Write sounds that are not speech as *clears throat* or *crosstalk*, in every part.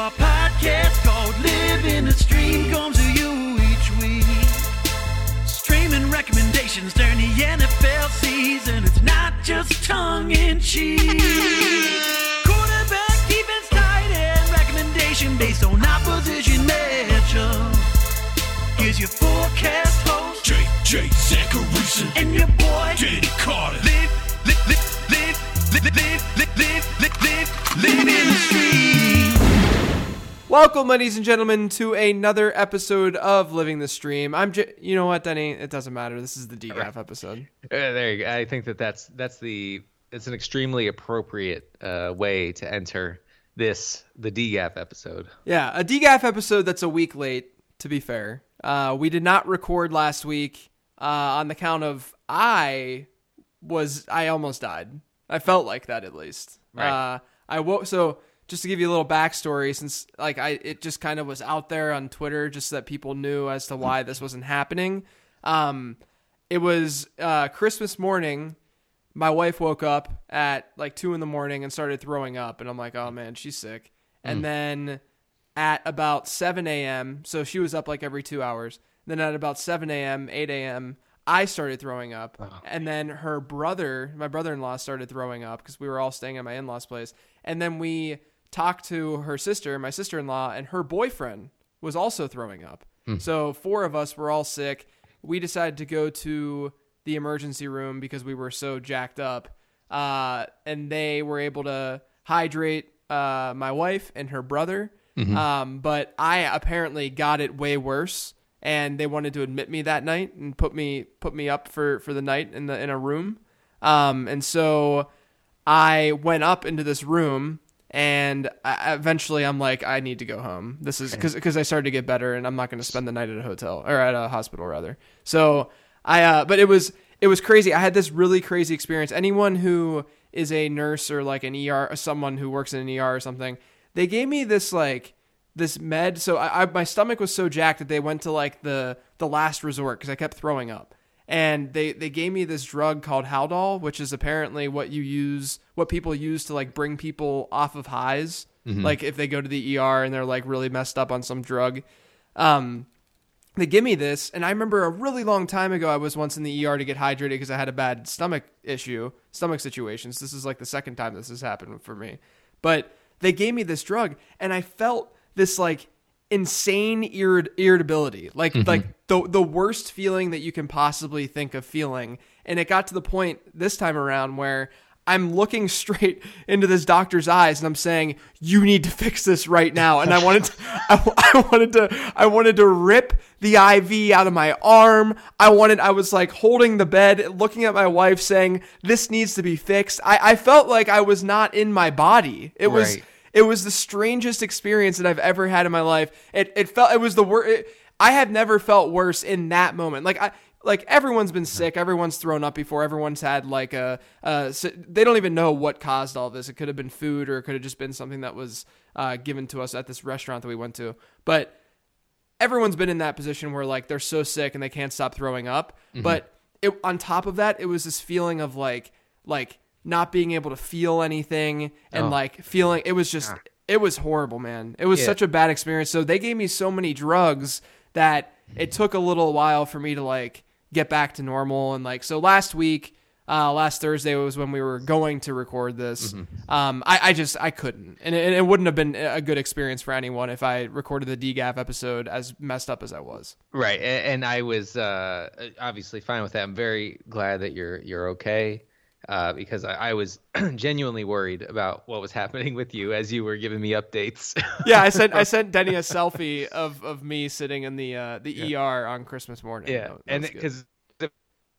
our podcast called Living in the Stream comes to you each week. Streaming recommendations during the NFL season. It's not just tongue in cheek. Quarterback, defense, tight end recommendation based on opposition matchup. Here's your forecast host, JJ Zachariason, and your boy, Denny Carter. live, live, live, live, live, live, live, live, live, live, live in the stream. Welcome, ladies and gentlemen, to another episode of Living the Stream. I'm, J- you know what, Denny? It doesn't matter. This is the DGAF episode. *laughs* Uh, there you go. I think that that's that's the it's an extremely appropriate uh, way to enter this the DGAF episode. Yeah, a DGAF episode that's a week late. To be fair, uh, we did not record last week uh, on the count of I was I almost died. I felt like that at least. Right. Uh, I woke so just to give you a little backstory, since like I it just kind of was out there on Twitter, just so that people knew as to why this wasn't happening. Um, it was uh, Christmas morning. My wife woke up at like two in the morning and started throwing up, and I'm like, oh man, she's sick. And then at about 7 a.m., so she was up like every two hours. Then at about 7 a.m., 8 a.m., I started throwing up. And then her brother, my brother in law, started throwing up because we were all staying at my in law's place. And then we talked to her sister, my sister in law, and her boyfriend was also throwing up. So four of us were all sick. We decided to go to the emergency room because we were so jacked up. Uh, and they were able to hydrate uh, my wife and her brother. Um, but I apparently got it way worse, and they wanted to admit me that night and put me put me up for, for the night in the in a room. Um, and so I went up into this room, and I, eventually I'm like, I need to go home. This is because because I started to get better, and I'm not going to spend the night at a hotel or at a hospital rather. So I, uh, but it was it was crazy. I had this really crazy experience. Anyone who is a nurse or like an ER, or someone who works in an ER or something, they gave me this like this med. So I, I my stomach was so jacked that they went to like the the last resort because I kept throwing up. And they, they gave me this drug called Haldol, which is apparently what you use, what people use to like bring people off of highs. Like if they go to the ER and they're like really messed up on some drug. Um, they give me this and i remember a really long time ago i was once in the er to get hydrated because i had a bad stomach issue stomach situations. This is like the second time this has happened for me. But they gave me this drug and i felt this like insane irrit- irritability. Like like the the worst feeling that you can possibly think of feeling and it got to the point this time around where I'm looking *laughs* straight into this doctor's eyes and I'm saying, "You need to fix this right now." And I wanted, to, *laughs* I, I wanted to, I wanted to rip the IV out of my arm. I wanted, I was like holding the bed, looking at my wife, saying, "This needs to be fixed." I, I felt like I was not in my body. It was, it was the strangest experience that I've ever had in my life. It, it felt, it was the worst. I have never felt worse in that moment. Like I, like everyone's been sick, everyone's thrown up before, everyone's had like a, uh, they don't even know what caused all this. It could have been food or it could have just been something that was uh, given to us at this restaurant that we went to. But everyone's been in that position where like they're so sick and they can't stop throwing up. But it, on top of that, it was this feeling of like like not being able to feel anything and Oh. like feeling it was just it was horrible, man. It was Yeah. such a bad experience. So they gave me so many drugs that it took a little while for me to like get back to normal and like so last week uh, last Thursday was when we were going to record this. Um, I, I just I couldn't, and it, it wouldn't have been a good experience for anyone if I recorded the DGAF episode as messed up as I was. Right, a- and I was uh, obviously fine with that. I'm very glad that you're you're okay, uh, because I, I was *clears throat* genuinely worried about what was happening with you as you were giving me updates. Yeah, I sent I *laughs* sent Denny a selfie of, of me sitting in the uh, the ER on Christmas morning. yeah, that and because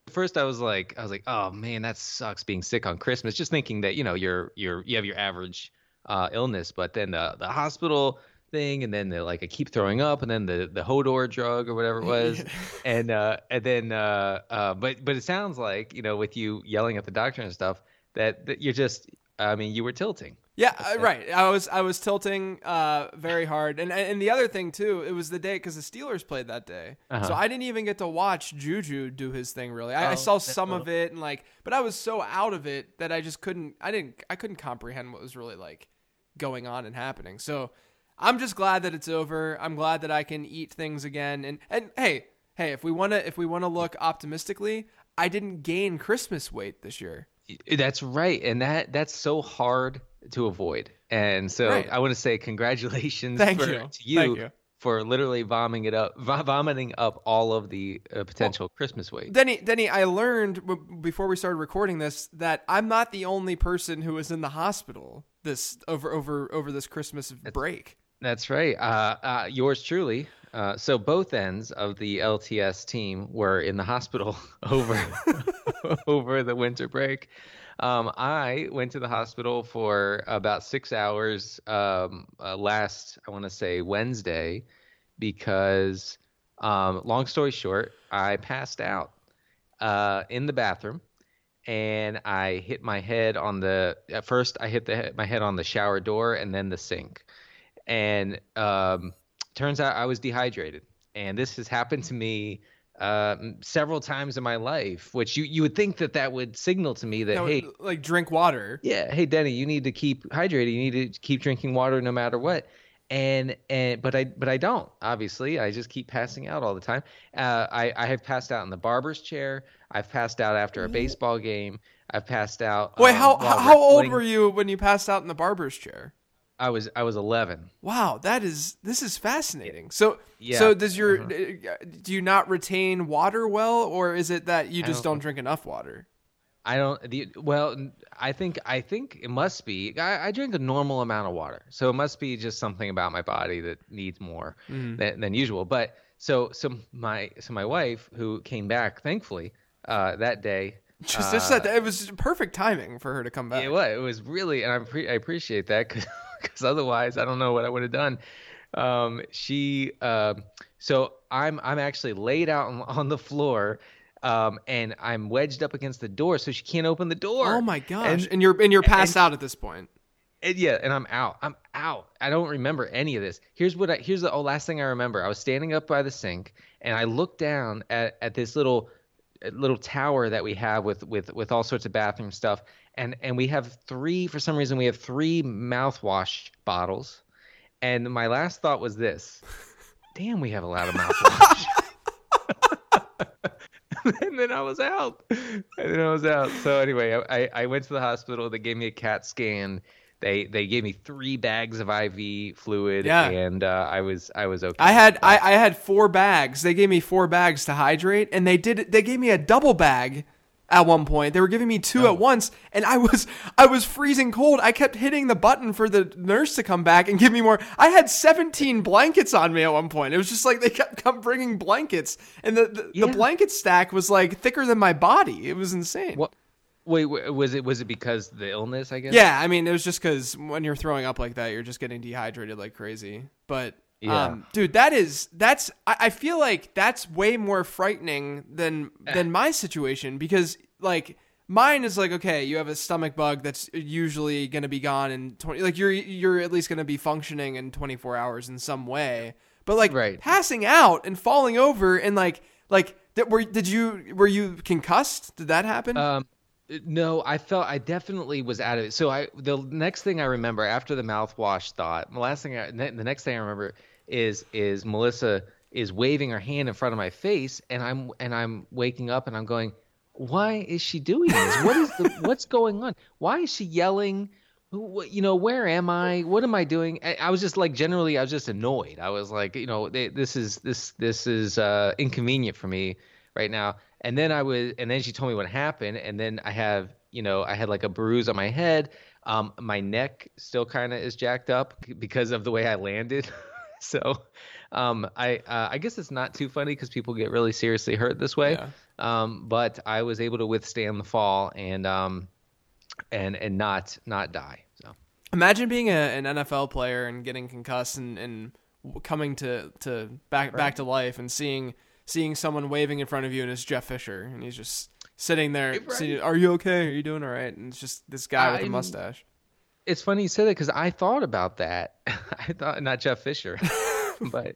first I was like, I was like, oh man, that sucks being sick on Christmas. Just thinking that you know you're you're you have your average uh, illness, but then the the hospital thing, and then the like I keep throwing up, and then the the Hodor drug or whatever it *laughs* was, and uh, and then uh, uh, but but it sounds like you know with you yelling at the doctor and stuff that, that you're just I mean you were tilting. Yeah, uh, right. I was I was tilting uh, very hard, and and the other thing too, it was the day because the Steelers played that day, Uh-huh. so I didn't even get to watch Juju do his thing. Really, I, I saw some of it, and like, but I was so out of it that I just couldn't. I didn't. I couldn't comprehend what was really like going on and happening. So I'm just glad that it's over. I'm glad that I can eat things again. And and hey, hey, if we wanna if we wanna look optimistically, I didn't gain Christmas weight this year. That's right, and that that's so hard to avoid. And so Right. I want to say congratulations Thank for, you. to you, Thank you. for literally vomiting it up, vomiting up all of the uh, potential Christmas weight. Denny, Denny, I learned w- before we started recording this that I'm not the only person who was in the hospital this over over over this Christmas break. That's right. Uh, uh, yours truly. Uh, so both ends of the LTS team were in the hospital *laughs* over *laughs* over the winter break. Um, I went to the hospital for about six hours um, uh, last, I want to say Wednesday, because, um, long story short, I passed out uh, in the bathroom and I hit my head on the. At first, I hit the my head on the shower door and then the sink, and um, turns out I was dehydrated. And this has happened to me uh, several times in my life, which you you would think that that would signal to me that That hey, like drink water. yeah, hey Denny, you need to keep hydrated. You need to keep drinking water no matter what. And and but I but I don't. Obviously, I just keep passing out all the time. Uh, I I have passed out in the barber's chair. I've passed out after a baseball game. I've passed out. Wait, um, how how old were you when you passed out in the barber's chair? I was I was 11. Wow, that is this is fascinating. So Yeah. so does your uh, do you not retain water well, or is it that you just don't- don't drink enough water? I don't. The, well, I think I think it must be. I, I drink a normal amount of water, so it must be just something about my body that needs more Mm. than, than usual. But so so my so my wife who came back thankfully uh, that day. Just, just that it was perfect timing for her to come back. It was. It was really, and I, pre- I appreciate that because *laughs* otherwise, I don't know what I would have done. Um, she, um, so I'm I'm actually laid out on, on the floor, um, and I'm wedged up against the door, so she can't open the door. Oh my gosh! And, And, you're and you're passed out at this point. and yeah, and I'm out. I'm out. I don't remember any of this. Here's what I here's the oh, last thing I remember. I was standing up by the sink and I looked down at, at this little little tower that we have with with with all sorts of bathroom stuff. And and we have three for some reason we have three mouthwash bottles. And my last thought was this. *laughs* Damn, we have a lot of mouthwash. *laughs* and then I was out. And then I was out. So anyway, I, I went to the hospital. They gave me a CAT scan. They they gave me three bags of IV fluid, Yeah. and uh, I was I was okay. I had I, I had four bags. They gave me four bags to hydrate, and they did they gave me a double bag at one point. They were giving me two Oh. at once, and I was I was freezing cold. I kept hitting the button for the nurse to come back and give me more. I had seventeen blankets on me at one point. It was just like they kept come bringing blankets, and the the, Yeah. the blanket stack was like thicker than my body. It was insane. What? Wait, was it was it because the illness? I guess. Yeah, I mean, it was just because when you're throwing up like that, you're just getting dehydrated like crazy. But, Yeah. um, dude, that is that's. I, I feel like that's way more frightening than than my situation because like mine is like okay, you have a stomach bug that's usually gonna be gone in twenty. Like you're you're at least gonna be functioning in 24 hours in some way. But like Right. passing out and falling over and like like that were did you were you concussed? Did that happen? Um, no, I felt I definitely was out of it. So I the next thing I remember after the mouthwash thought, the last thing I the next thing I remember is is Melissa is waving her hand in front of my face, and I'm and I'm waking up and I'm going, why is she doing this? What is the *laughs* what's going on? Why is she yelling? Who- You know, where am I? What am I doing? I, I was just like, generally, I was just annoyed. I was like, you know, this is this this is uh, inconvenient for me right now. And then I was, and then she told me what happened, and then I have, you know, I had like a bruise on my head. Um, my neck still kind of is jacked up because of the way I landed. *laughs* so, um, I uh, I guess it's not too funny because people get really seriously hurt this way. Yeah. Um, but I was able to withstand the fall and um, and and not not die. So Imagine being a, an NFL player and getting concussed and, and coming to, to back back to life and seeing seeing someone waving in front of you and it's Jeff Fisher and he's just sitting there. Right. sitting, Are you okay? Are you doing all right? And it's just this guy with a I'm- mustache. it's funny you say that because I thought about that. *laughs* I thought not Jeff Fisher, *laughs* but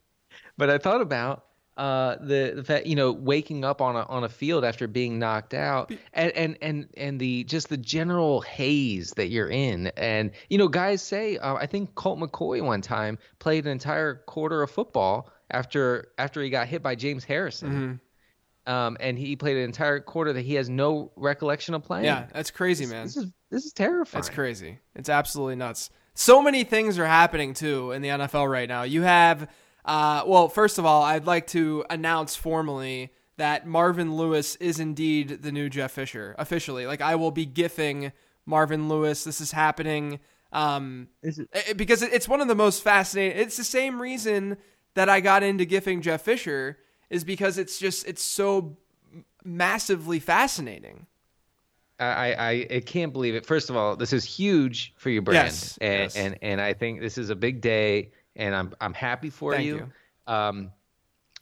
but I thought about uh, the the fact you know waking up on a on a field after being knocked out, and and and and the just the general haze that you're in, and you know guys say uh, I think Colt McCoy one time played an entire quarter of football after after he got hit by James Harrison. Mm-hmm. Um, and he played an entire quarter that he has no recollection of playing. Yeah, that's crazy, this, man. This is this is terrifying. That's crazy. It's absolutely nuts. So many things are happening too in the NFL right now. You have, uh, well, first of all, I'd like to announce formally that Marvin Lewis is indeed the new Jeff Fisher officially. Like I will be gifting Marvin Lewis. This is happening. Um, Is it- because it- it's one of the most fascinating. It's the same reason that I got into gifting Jeff Fisher is because it's just it's so massively fascinating. I, I I can't believe it. First of all, this is huge for your brand, Yes, and, yes. and and I think this is a big day, and I'm I'm happy for Thank you. Um,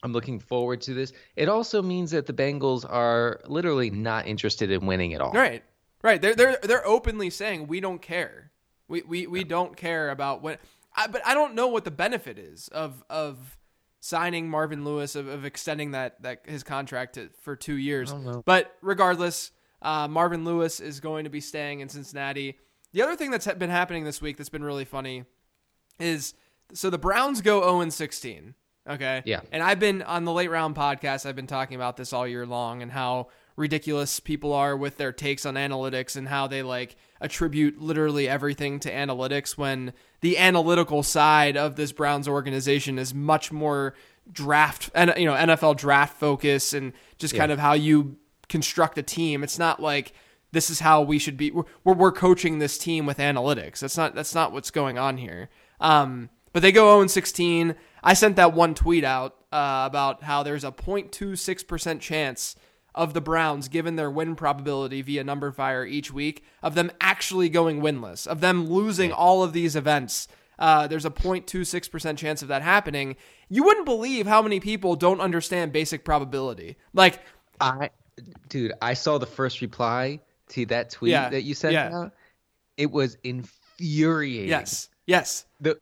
I'm looking forward to this. It also means that the Bengals are literally not interested in winning at all. Right. Right. They're they're they're openly saying we don't care. We we, we don't care about what I, but I don't know what the benefit is of of signing Marvin Lewis of, of extending that that his contract to, for 2 years. But regardless, uh, Marvin Lewis is going to be staying in Cincinnati. The other thing that's been happening this week that's been really funny is so the Browns go 0 and 16. Okay. Yeah. And I've been on the late round podcast, I've been talking about this all year long and how ridiculous people are with their takes on analytics and how they like attribute literally everything to analytics when the analytical side of this Browns organization is much more draft and you know NFL draft focus and just kind of how you construct a team. It's not like this is how we should be. We're, we're, we're coaching this team with analytics. That's not that's not what's going on here. Um, but they go 0 16. I sent that one tweet out uh, about how there's a 0.26 percent chance of the Browns, given their win probability via numberFire each week, of them actually going winless, of them losing all of these events. Uh, there's a 0.26 percent chance of that happening. You wouldn't believe how many people don't understand basic probability. Like I, dude, I saw the first reply to that tweet Yeah, that you sent yeah. out. It was infuriating. yes, yes, the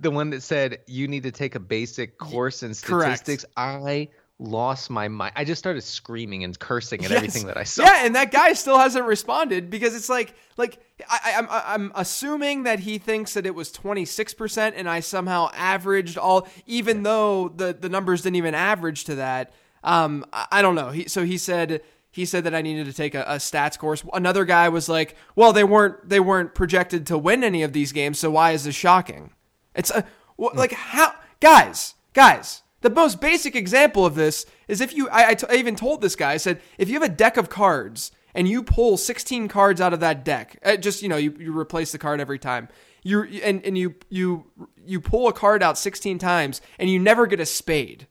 the one that said you need to take a basic course in correct. statistics. I lost my mind. I just started screaming and cursing at Yes. everything that I saw. Yeah, and that guy still hasn't responded because it's like, like I, I, I'm, I'm assuming that he thinks that it was 26 percent, and I somehow averaged all, even though the the numbers didn't even average to that. Um, I, I don't know. He so he said he said that I needed to take a, a stats course. Another guy was like, well, they weren't they weren't projected to win any of these games, so why is this shocking? It's a, wh- like how guys, guys. The most basic example of this is if you. I, I, t- I even told this guy. I said if you have a deck of cards and you pull 16 cards out of that deck, uh, just you know you, you replace the card every time. You and and you you you pull a card out 16 times and you never get a spade.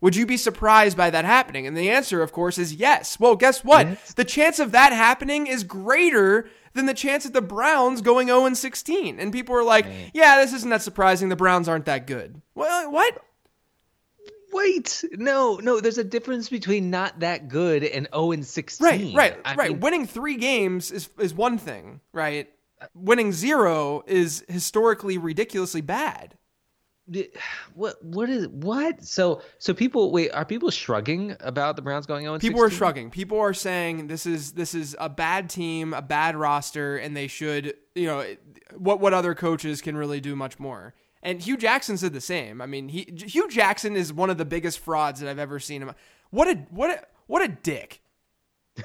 Would you be surprised by that happening? And the answer, of course, is yes. Well, guess what? Yes. The chance of that happening is greater than the chance of the Browns going 0 and 16. And people are like, yeah, this isn't that surprising. The Browns aren't that good. Well, what? Wait, no, no. There's a difference between not that good and 0 and 16. Right, right, I right. mean, Winning three games is, is one thing, right? Winning zero is historically ridiculously bad. what what is what? So so people wait, are people shrugging about the Browns going 0 and People are shrugging. People are saying this is this is a bad team, a bad roster, and they should, you know, what what other coaches can really do much more. And Hue Jackson said the same. I mean, he Hue Jackson is one of the biggest frauds that I've ever seen him. What a what a what a dick. *laughs*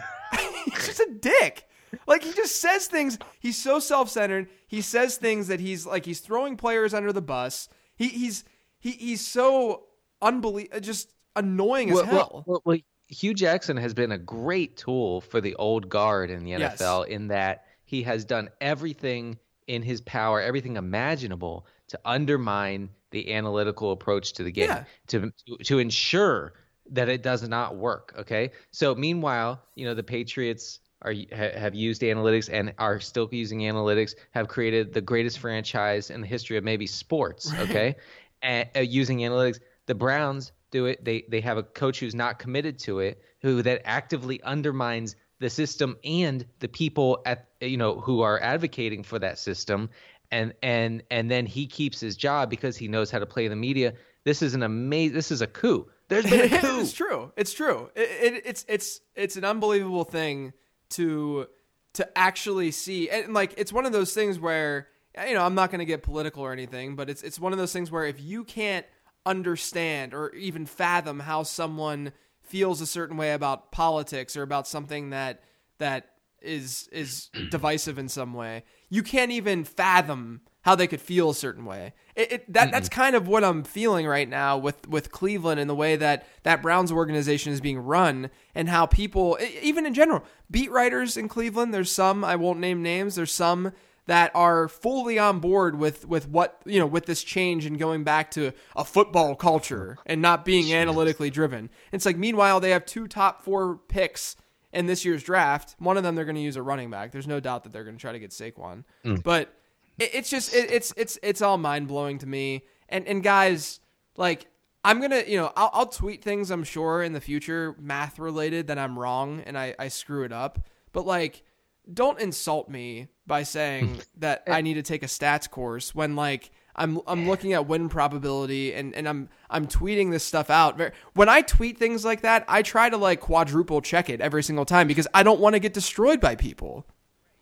he's just a dick. Like he just says things. He's so self-centered. He says things that he's like he's throwing players under the bus. He he's he he's so unbelievable, uh, just annoying as hell. well, well, well, Hue Jackson has been a great tool for the old guard in the Yes. NFL in that he has done everything in his power, everything imaginable to undermine the analytical approach to the game, Yeah. to, to ensure that it does not work. Okay, so meanwhile, you know the Patriots are ha- have used analytics and are still using analytics, have created the greatest franchise in the history of maybe sports. Okay, and, uh, using analytics, the Browns do it. They they have a coach who's not committed to it, who that actively undermines the system and the people at you know who are advocating for that system, and and and then he keeps his job because he knows how to play the media. This is an amazing. This is a coup. There's been a *laughs* coup. it's true. It's true. It, it, it's it's it's an unbelievable thing to to actually see, and like it's one of those things where you know I'm not going to get political or anything, but it's it's one of those things where if you can't understand or even fathom how someone feels a certain way about politics or about something that that is is *clears throat* divisive in some way, you can't even fathom how they could feel a certain way. It, it that that's kind of what I'm feeling right now with with Cleveland and the way that that Browns organization is being run and how people even in general beat writers in Cleveland. There's some I won't name names. There's some that are fully on board with with what you know with this change and going back to a football culture and not being analytically driven. It's like meanwhile they have two top four picks in this year's draft. One of them they're going to use a running back. There's no doubt that they're going to try to get Saquon, mm. but it, it's just it, it's it's it's all mind blowing to me. And and guys, like I'm gonna you know I'll, I'll tweet things I'm sure in the future math related that I'm wrong and I I screw it up. But like, don't insult me by saying *laughs* that I need to take a stats course when like. I'm I'm looking at win probability and, and I'm I'm tweeting this stuff out. When I tweet things like that, I try to like quadruple check it every single time because I don't want to get destroyed by people.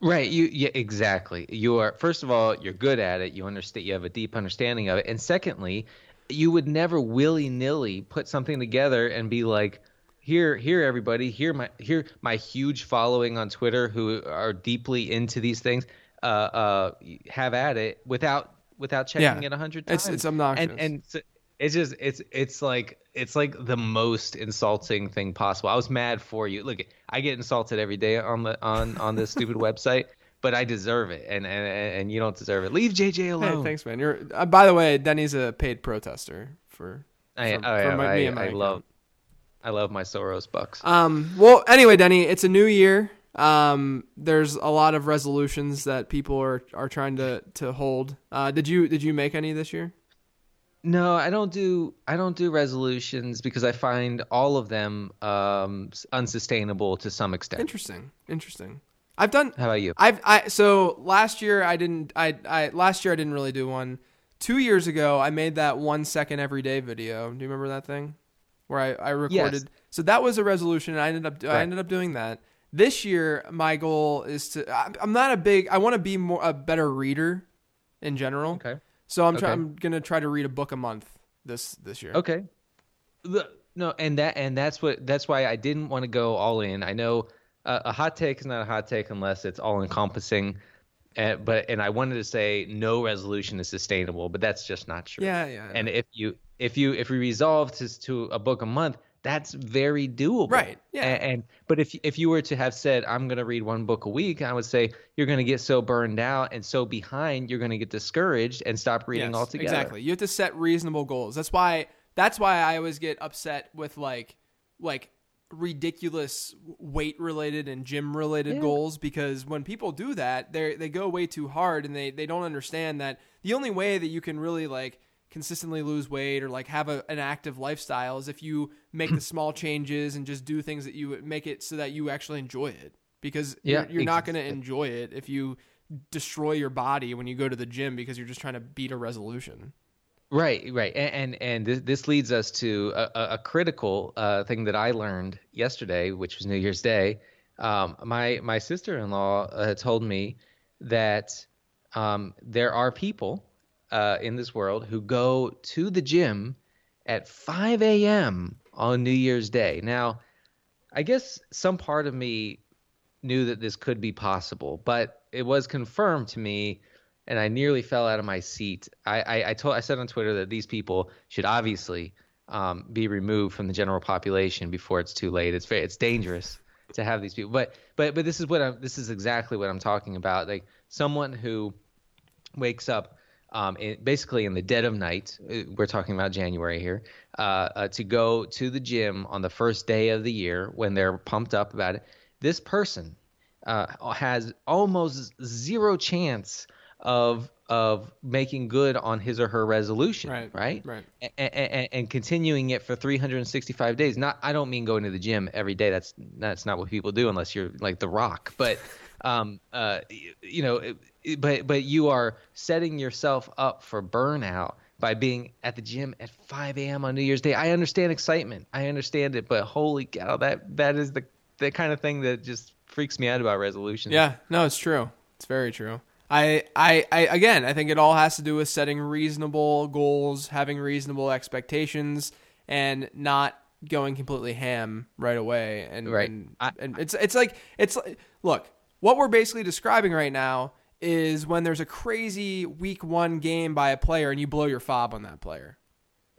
Right. You yeah, exactly. You are first of all, you're good at it. You understand you have a deep understanding of it. And secondly, you would never willy-nilly put something together and be like, here here everybody, here my here my huge following on Twitter who are deeply into these things, uh uh have at it without without checking Yeah. it a hundred times. It's- it's obnoxious. And and so it's just it's it's like it's like the most insulting thing possible. I was mad for you. Look, I get insulted every day on the on on this stupid website, *laughs* but I deserve it, and and and you don't deserve it. Leave JJ Hey, alone. thanks, man. You're uh, by the way, Denny's a paid protester for. I I, for my- I, me and my I account. love I love my Soros bucks. Um. Well, anyway, Denny, it's a new year. Um. There's a lot of resolutions that people are are trying to to hold. Uh. Did you did you make any this year? No, I don't do I don't do resolutions because I find all of them um unsustainable to some extent. Interesting. Interesting. I've done. How about you? I've I so last year I didn't I I last year I didn't really do one. Two years ago I made that one second every day video. Do you remember that thing where I I recorded? So that was a resolution. And I ended up I ended up doing that. This year my goal is to. I'm not a big. I want to be more a better reader in general. Okay. So I'm try, Okay. I'm gonna try to read a book a month this this year. Okay. The- no, and that and that's what that's why I didn't want to go all in. I know uh, a hot take is not a hot take unless it's all encompassing. Uh, but and I wanted to say no resolution is sustainable, but that's just not true. Yeah, yeah. And if you if you if you resolve to to a book a month, that's very doable. Right, yeah. And, and but if if you were to have said I'm going to read one book a week, I would say you're going to get so burned out and so behind, you're going to get discouraged and stop reading Yes, altogether. Exactly. You have to set reasonable goals. That's why that's why I always get upset with like like ridiculous weight related and gym related goals because when people do that, they they go way too hard and they they don't understand that the only way that you can really like consistently lose weight or like have a, an active lifestyle is if you make the *clears throat* small changes and just do things that you make it so that you actually enjoy it because Yeah, you're, you're not going to enjoy it if you destroy your body when you go to the gym because you're just trying to beat a resolution. Right, right, and and, and this, this leads us to a, a, a critical uh, thing that I learned yesterday, which was New Year's Day. Um, my my sister in law uh, told me that um, there are people uh, in this world who go to the gym at 5 a.m. on New Year's Day. Now, I guess some part of me knew that this could be possible, but it was confirmed to me, and I nearly fell out of my seat. I, I, I told I said on Twitter that these people should obviously um, be removed from the general population before it's too late. It's very, it's dangerous to have these people, but but but this is what I'm this is exactly what I'm talking about. Like someone who wakes up um, in, basically in the dead of night. uh, We're talking about January here. Uh, uh, to go to the gym on the first day of the year when they're pumped up about it. This person uh, has almost zero chance of of making good on his or her resolution. Right, Right. right. And, and, and continuing it for 365 days. Not, I don't mean going to the gym every day. That's that's not what people do unless you're like The Rock. But, *laughs* um, uh, you, know, it- it- but but you are setting yourself up for burnout by being at the gym at 5 a.m. on New Year's Day. I understand excitement. I understand it, but holy cow, that that is the the kind of thing that just freaks me out about resolutions. Yeah, no, it's true. It's very true. I, I, I, again, I think it all has to do with setting reasonable goals, having reasonable expectations, and not going completely ham right away. And Right. and, I- and it's it's like it's like- look what we're basically describing right now is when there's a crazy week one game by a player and you blow your fob on that player.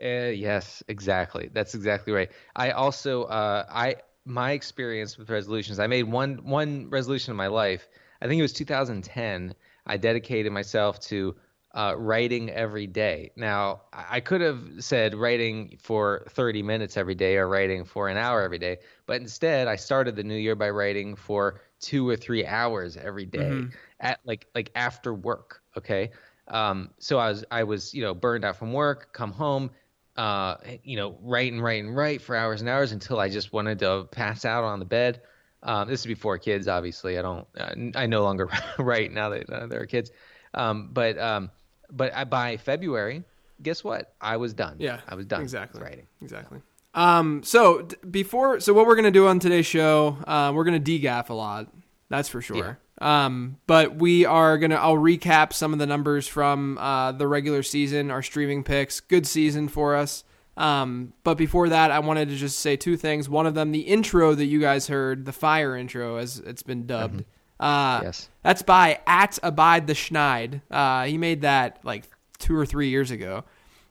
Uh, yes, exactly. That's exactly right. I also, uh, I my experience with resolutions. I made one one resolution in my life. I think it was 2010. I dedicated myself to uh, writing every day. Now, I I could have said writing for 30 minutes every day or writing for an hour every day, but instead, I started the new year by writing for two or three hours every day at like like after work. Okay. Um, so I was I was you know burned out from work, come home, uh, you know, write and write and write for hours and hours until I just wanted to pass out on the bed. Um, this is before kids, obviously. I don't, uh, I no longer *laughs* write now that uh, there are kids. Um, but um, but I, by February, guess what? I was done. Yeah, I was done. Exactly. writing. Exactly. Um. So d- before, so what we're gonna do on today's show, uh, we're gonna degaff a lot. That's for sure. Um. But we are gonna. I'll recap some of the numbers from uh, the regular season, our streaming picks. Good season for us. Um. But before that, I wanted to just say two things. One of them, the intro that you guys heard, the fire intro, as it's been dubbed. Uh, Yes. That's by at Abide the Schneid. Uh, he made that like two or three years ago.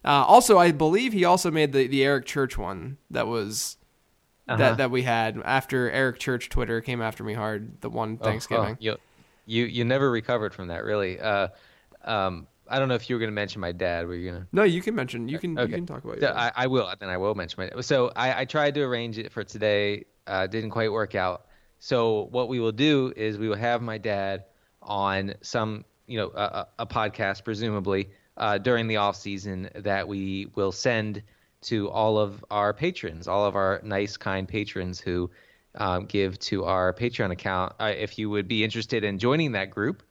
Uh, also, I believe he also made the, the Eric Church one that was Uh-huh. that that we had after Eric Church Twitter came after me hard the one Thanksgiving. oh, you, you you never recovered from that, really. Uh, um, I don't know if you were going to mention my dad. Were you going to? No, you can mention you can you can talk about So I, I will. Then I will mention my. Dad. So I, I tried to arrange it for today. Uh, didn't quite work out. So what we will do is we will have my dad on some, you know, a a podcast presumably uh, during the off season that we will send to all of our patrons, all of our nice, kind patrons who um, give to our Patreon account. Uh, if you would be interested in joining that group,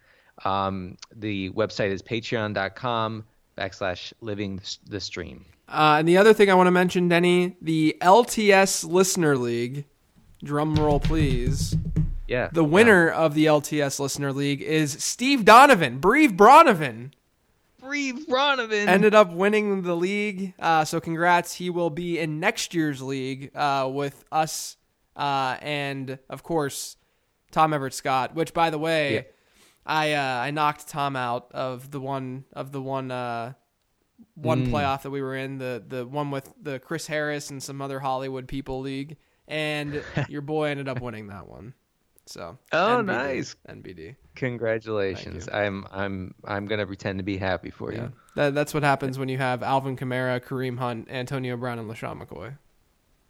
um, the website is patreon.com backslash living the stream. Uh, and the other thing I want to mention, Denny, the LTS Listener League. Drum roll, please. Yeah. The winner of the LTS Listener League is Steve Donovan, Breve Bronovan. Breve Bronovan. ended up winning the league. Uh, so congrats. He will be in next year's league uh, with us uh, and of course Tom Everett Scott. Which, by the way, Yeah. I uh, I knocked Tom out of the one of the one uh, one playoff that we were in the the one with the Chris Harris and some other Hollywood people league, and *laughs* your boy ended up winning that one. So Oh, NBD, nice. NBD. Congratulations. I'm I'm I'm gonna pretend to be happy for Yeah, you. that, that's what happens when you have Alvin Kamara, Kareem Hunt, Antonio Brown, and LeSean McCoy.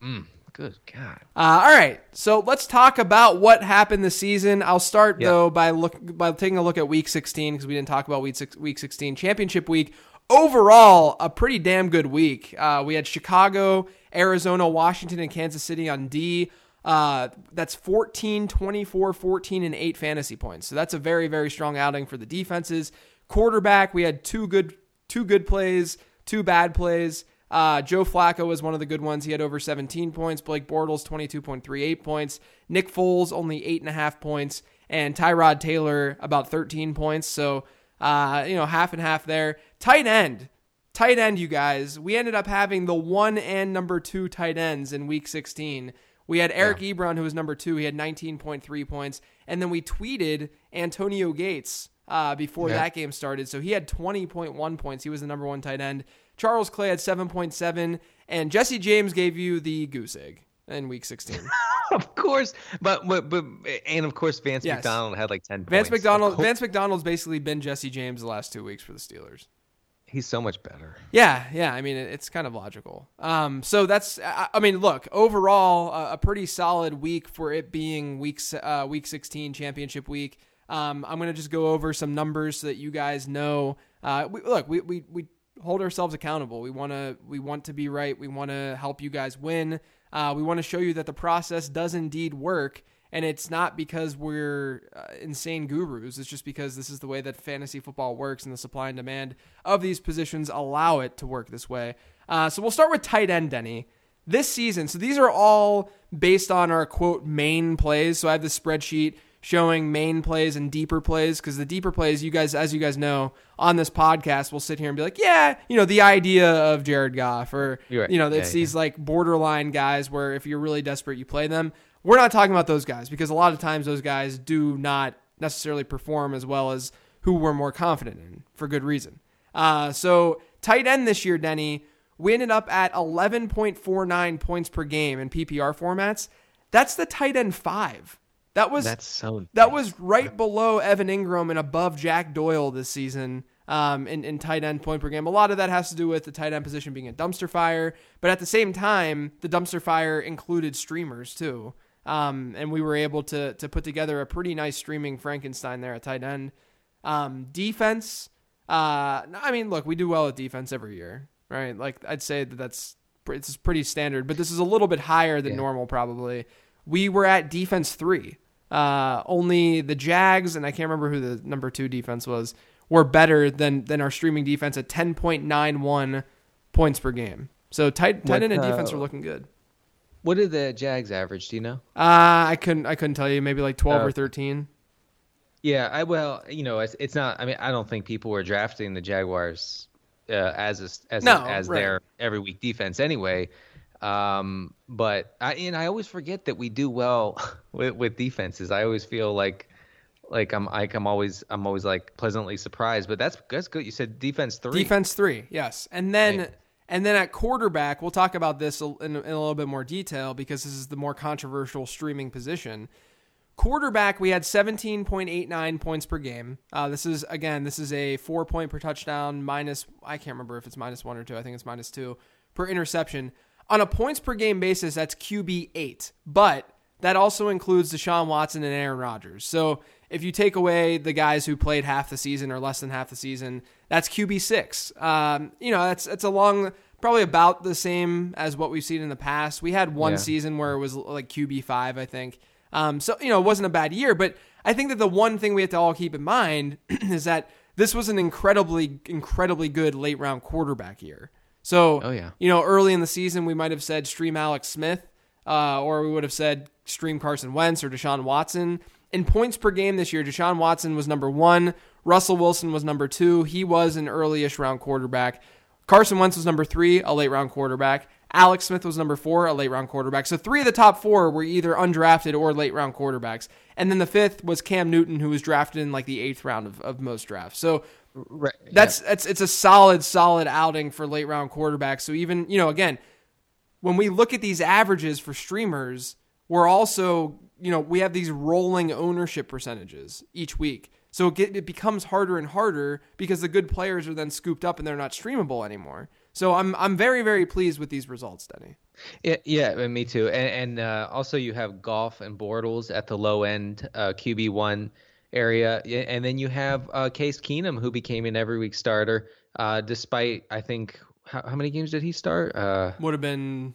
Mm, good God. Uh, all right, so let's talk about what happened this season. I'll start Yeah. though by look by taking a look at Week 16 because we didn't talk about Week six, Week 16 Championship Week. Overall, a pretty damn good week. Uh, we had Chicago, Arizona, Washington, and Kansas City on D. Uh, that's 14, 24, 14, and 8 fantasy points. So that's a very, very strong outing for the defenses. Quarterback, we had two good two good plays, two bad plays. Uh, Joe Flacco was one of the good ones. He had over 17 points. Blake Bortles, 22.38 points. Nick Foles, only 8.5 points. And Tyrod Taylor, about 13 points. So, uh, you know, half and half there. Tight end. Tight end, you guys. We ended up having the one and number two tight ends in week 16. We had Eric Ebron, who was number two. He had 19.3 points. And then we tweeted Antonio Gates uh, before Yeah. that game started. So he had 20.1 points. He was the number one tight end. Charles Clay had 7.7. And Jesse James gave you the goose egg in week 16. *laughs* Of course, but but, but and of course Vance Yes. McDonald had like ten. Vance points. McDonald. Vance McDonald's basically been Jesse James the last two weeks for the Steelers. He's so much better. Yeah, yeah. I mean, it's kind of logical. Um, so that's. I I mean, look. Overall, a pretty solid week for it being week s- uh, week sixteen championship week. Um, I'm gonna just go over some numbers so that you guys know. Uh, we, look, we, we we hold ourselves accountable. We wanna we want to be right. We want to help you guys win. Uh, we want to show you that the process does indeed work, And it's not because we're uh, insane gurus. It's just because this is the way that fantasy football works, and the supply and demand of these positions allow it to work this way. Uh, so we'll start with tight end, Denny. This season, so these are all based on our quote main plays. So I have this spreadsheet showing main plays and deeper plays because the deeper plays, you guys, as you guys know, on this podcast, we'll sit here and be like, yeah, you know, the idea of Jared Goff, or right. you know, Yeah, it's these like borderline guys where if you're really desperate, you play them. We're not talking about those guys because a lot of times those guys do not necessarily perform as well as who we're more confident in for good reason. Uh, so tight end this year, Denny, we ended up at 11.49 points per game in PPR formats. That's the tight end five. That was That's so. that was right below Evan Engram and above Jack Doyle this season um, in, in tight end point per game. A lot of that has to do with the tight end position being a dumpster fire, but at the same time, the dumpster fire included streamers too. Um, and we were able to to put together a pretty nice streaming Frankenstein there at tight end. Um, defense, uh, I mean, look, we do well at defense every year, right? Like I'd say that that's it's pretty standard, but this is a little bit higher than Yeah. normal probably. We were at defense three. Uh, only the Jags and I can't remember who the number two defense was were better than than our streaming defense at ten point nine one points per game. So tight tight end and defense uh, are looking good. What did the Jags average? Do you know? Uh, I couldn't I couldn't tell you. Maybe like twelve Oh. or thirteen. Yeah, I well, you know, it's, it's not. I mean, I don't think people were drafting the Jaguars uh, as a, as a- as right. their every week defense anyway. Um, but I and I always forget that we do well *laughs* with, with defenses. I always feel like like I'm like I'm always I'm always like pleasantly surprised. But that's that's good. You said defense three. Defense three, yes, and then Right. And then at quarterback, we'll talk about this in, in a little bit more detail because this is the more controversial streaming position. Quarterback, we had 17.89 points per game. Uh, this is again, this is a four point per touchdown minus. I can't remember if it's minus one or two. I think it's minus two per interception. On a points per game basis, that's QB eight, but that also includes Deshaun Watson and Aaron Rodgers. So if you take away the guys who played half the season or less than half the season, that's QB six. Um, you know, that's that's a long, probably about the same as what we've seen in the past. We had one Yeah. season where it was like QB five, I think. Um, so you know, it wasn't a bad year, but I think that the one thing we have to all keep in mind *clears throat* is that this was an incredibly, incredibly good late round quarterback year. So, Oh, yeah. you know, early in the season, we might have said stream Alex Smith, uh, or we would have said stream Carson Wentz or Deshaun Watson. In points per game this year, Deshaun Watson was number one. Russell Wilson was number two. He was an early-ish round quarterback. Carson Wentz was number three, a late round quarterback. Alex Smith was number four, a late round quarterback. So three of the top four were either undrafted or late round quarterbacks. And then the fifth was Cam Newton, who was drafted in like the eighth round of, of most drafts. So Right. that's that's it's a solid solid outing for late round quarterbacks. So even you know again, when we look at these averages for streamers, we're also you know we have these rolling ownership percentages each week. So it, get, it becomes harder and harder because the good players are then scooped up and they're not streamable anymore. So I'm I'm very very pleased with these results, Denny. Yeah, yeah, and me too. And, and uh, also, you have Goff and Bortles at the low end uh, QB one area, and then you have uh, Case Keenum, who became an every week starter, uh, despite I think how, how many games did he start? Uh, Would have been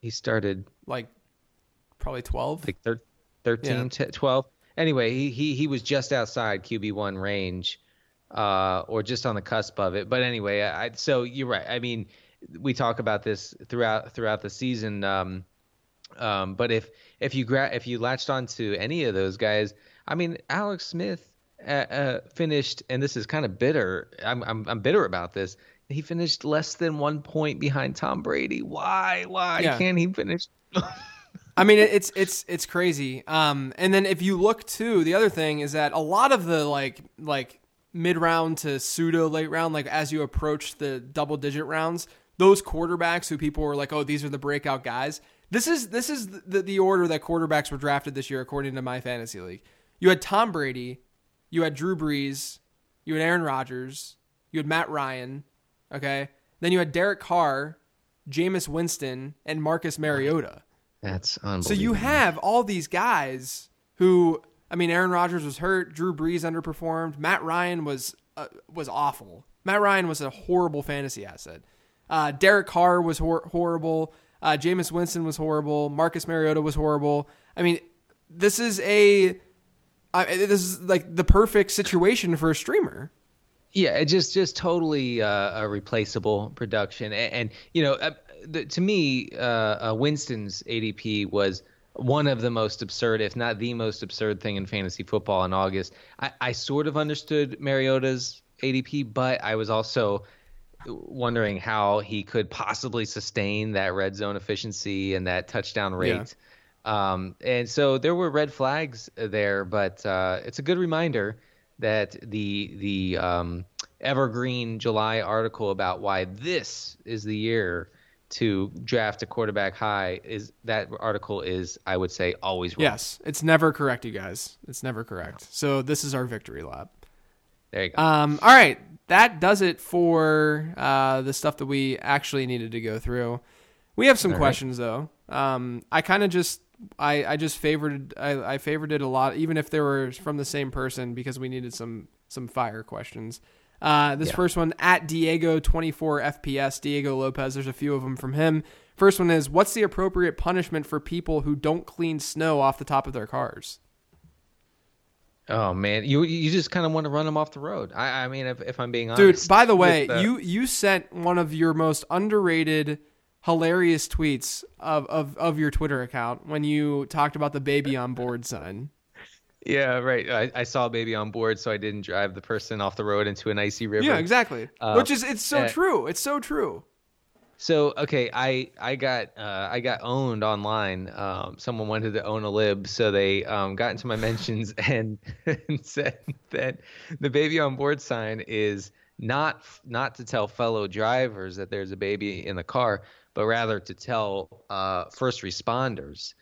he started like probably twelve. like thir- 13, Yeah. t- 12. Anyway, he, he he was just outside QB one range, uh, or just on the cusp of it. But anyway, I, so you're right. I mean, we talk about this throughout throughout the season. Um, um, but if if you gra- if you latched onto any of those guys, I mean, Alex Smith uh, uh, finished, and this is kind of bitter. I'm, I'm I'm bitter about this. He finished less than one point behind Tom Brady. Why? Why Yeah. can't he finish? *laughs* I mean, it's it's it's crazy. Um, and then if you look too, the other thing is that a lot of the like like mid round to pseudo late round, like as you approach the double digit rounds, those quarterbacks who people were like, oh, these are the breakout guys. This is this is the the order that quarterbacks were drafted this year according to my fantasy league. You had Tom Brady, you had Drew Brees, you had Aaron Rodgers, you had Matt Ryan, okay. Then you had Derek Carr, Jameis Winston, and Marcus Mariota. That's unbelievable. So you have all these guys who, I mean, Aaron Rodgers was hurt, Drew Brees underperformed, Matt Ryan was uh, was awful. Matt Ryan was a horrible fantasy asset. Uh, Derek Carr was hor- horrible. Uh, Jameis Winston was horrible. Marcus Mariota was horrible. I mean, this is a I, this is like the perfect situation for a streamer. Yeah, it just just totally uh, a replaceable production, and, and you know, uh, the, to me, uh, uh, Winston's ADP was one of the most absurd, if not the most absurd thing in fantasy football in August. I, I sort of understood Mariota's ADP, but I was also wondering how he could possibly sustain that red zone efficiency and that touchdown rate. Um, and so there were red flags there, but uh, it's a good reminder that the the um, evergreen July article about why this is the year to draft a quarterback high is that article is I would say always wrong. Yes, it's never correct, you guys. It's never correct. So this is our victory lap. There you go. Um, all right, that does it for uh, the stuff that we actually needed to go through. We have some All right. questions though. Um, I kind of just I, I just favored I, I favored it a lot, even if they were from the same person, because we needed some some fire questions. Uh, this Yeah. first one at Diego twenty four FPS Diego Lopez. There's a few of them from him. First one is what's the appropriate punishment for people who don't clean snow off the top of their cars? oh man, you you just kind of want to run them off the road. I, I mean, if, if I'm being honest, Dude, by the way, uh, you you sent one of your most underrated, hilarious tweets of, of, of your Twitter account when you talked about the baby on board sign. Yeah, right. I, I saw a baby on board, so I didn't drive the person off the road into an icy river. Yeah, exactly. Uh, Which is it's so uh, true. It's so true. So okay, I I got uh, I got owned online. Um, someone wanted to own a lib, so they um, got into my *laughs* mentions and, and said that the baby on board sign is not not to tell fellow drivers that there's a baby in the car, but rather to tell uh, first responders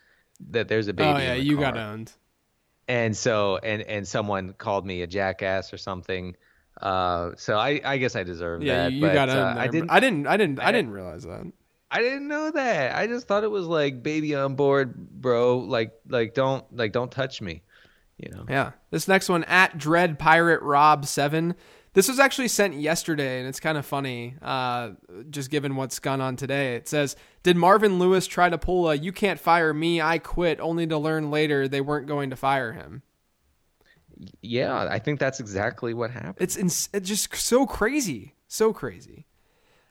that there's a baby. oh yeah, you car. got owned. And so and and someone called me a jackass or something. Uh, so I I guess I deserve Yeah, that. you, but, got uh. I didn't I didn't. I didn't. I I- didn't realize that. I didn't know that. I just thought it was like baby on board, bro. Like like don't like don't touch me. You know. Yeah. This next one at Dread Pirate Rob Seven. This was actually sent yesterday, and it's kind of funny, uh, just given what's gone on today. It says, "Did Marvin Lewis try to pull a "You can't fire me, I quit," only to learn later they weren't going to fire him?" Yeah, I think that's exactly what happened. It's, ins- it's just so crazy, so crazy.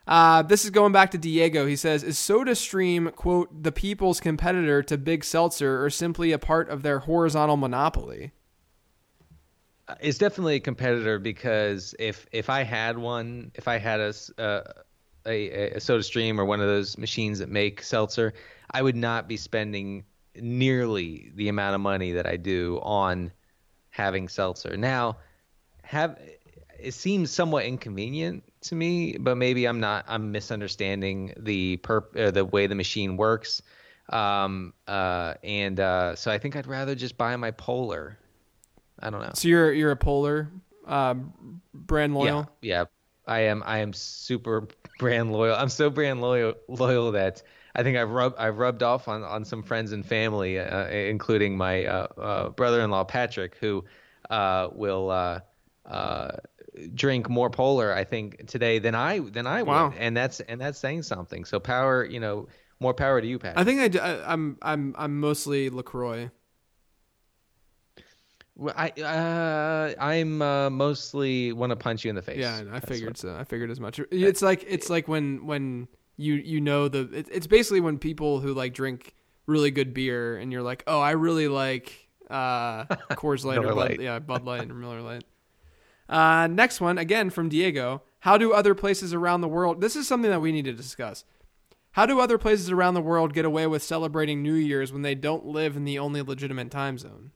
Uh, this is going back to Diego. He says, "Is SodaStream quote the people's competitor to Big Seltzer, or simply a part of their horizontal monopoly?" It's definitely a competitor because if if I had one, if I had a uh, a, a Soda Stream or one of those machines that make seltzer, I would not be spending nearly the amount of money that I do on having seltzer. Now, have it seems somewhat inconvenient to me, but maybe I'm not. I'm misunderstanding the perp uh, the way the machine works, um, uh, and uh, so I think I'd rather just buy my Polar. I don't know. So you're you're a Polar uh, brand loyal. Yeah, yeah. I am. I am super *laughs* brand loyal. I'm so brand loyal loyal that I think I've rubbed I've rubbed off on, on some friends and family, uh, including my uh, uh, brother-in-law Patrick, who uh, will uh, uh, drink more Polar. I think today than I than I Wow. would, and that's and that's saying something. So power, you know, more power to you, Patrick. I think I, I- I'm I'm I'm mostly Lacroix. I uh, I'm uh, mostly want to punch you in the face. Yeah, I That's figured what- so. I figured as much. It's like it's like when when you you know the it, it's basically when people who like drink really good beer and you're like, oh, I really like uh *laughs* Coors Light or Bud, yeah Bud Light or Miller Lite. Uh, next one again from Diego. How do other places around the world? This is something that we need to discuss. How do other places around the world get away with celebrating New Year's when they don't live in the only legitimate time zone?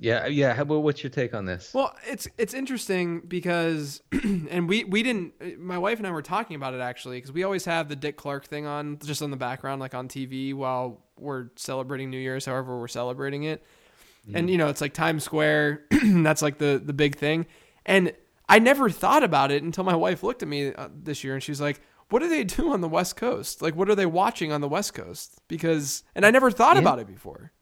Yeah, yeah. How, well, what's your take on this? Well, it's it's interesting because, *clears throat* and we we didn't. My wife and I were talking about it actually because we always have the Dick Clark thing on just on the background, like on TV while we're celebrating New Year's, however we're celebrating it. And you know, it's like Times Square. *clears throat* that's like the the big thing. And I never thought about it until my wife looked at me uh, this year and she's like, "What do they do on the West Coast? Like, what are they watching on the West Coast?" Because, and I never thought Yeah. about it before.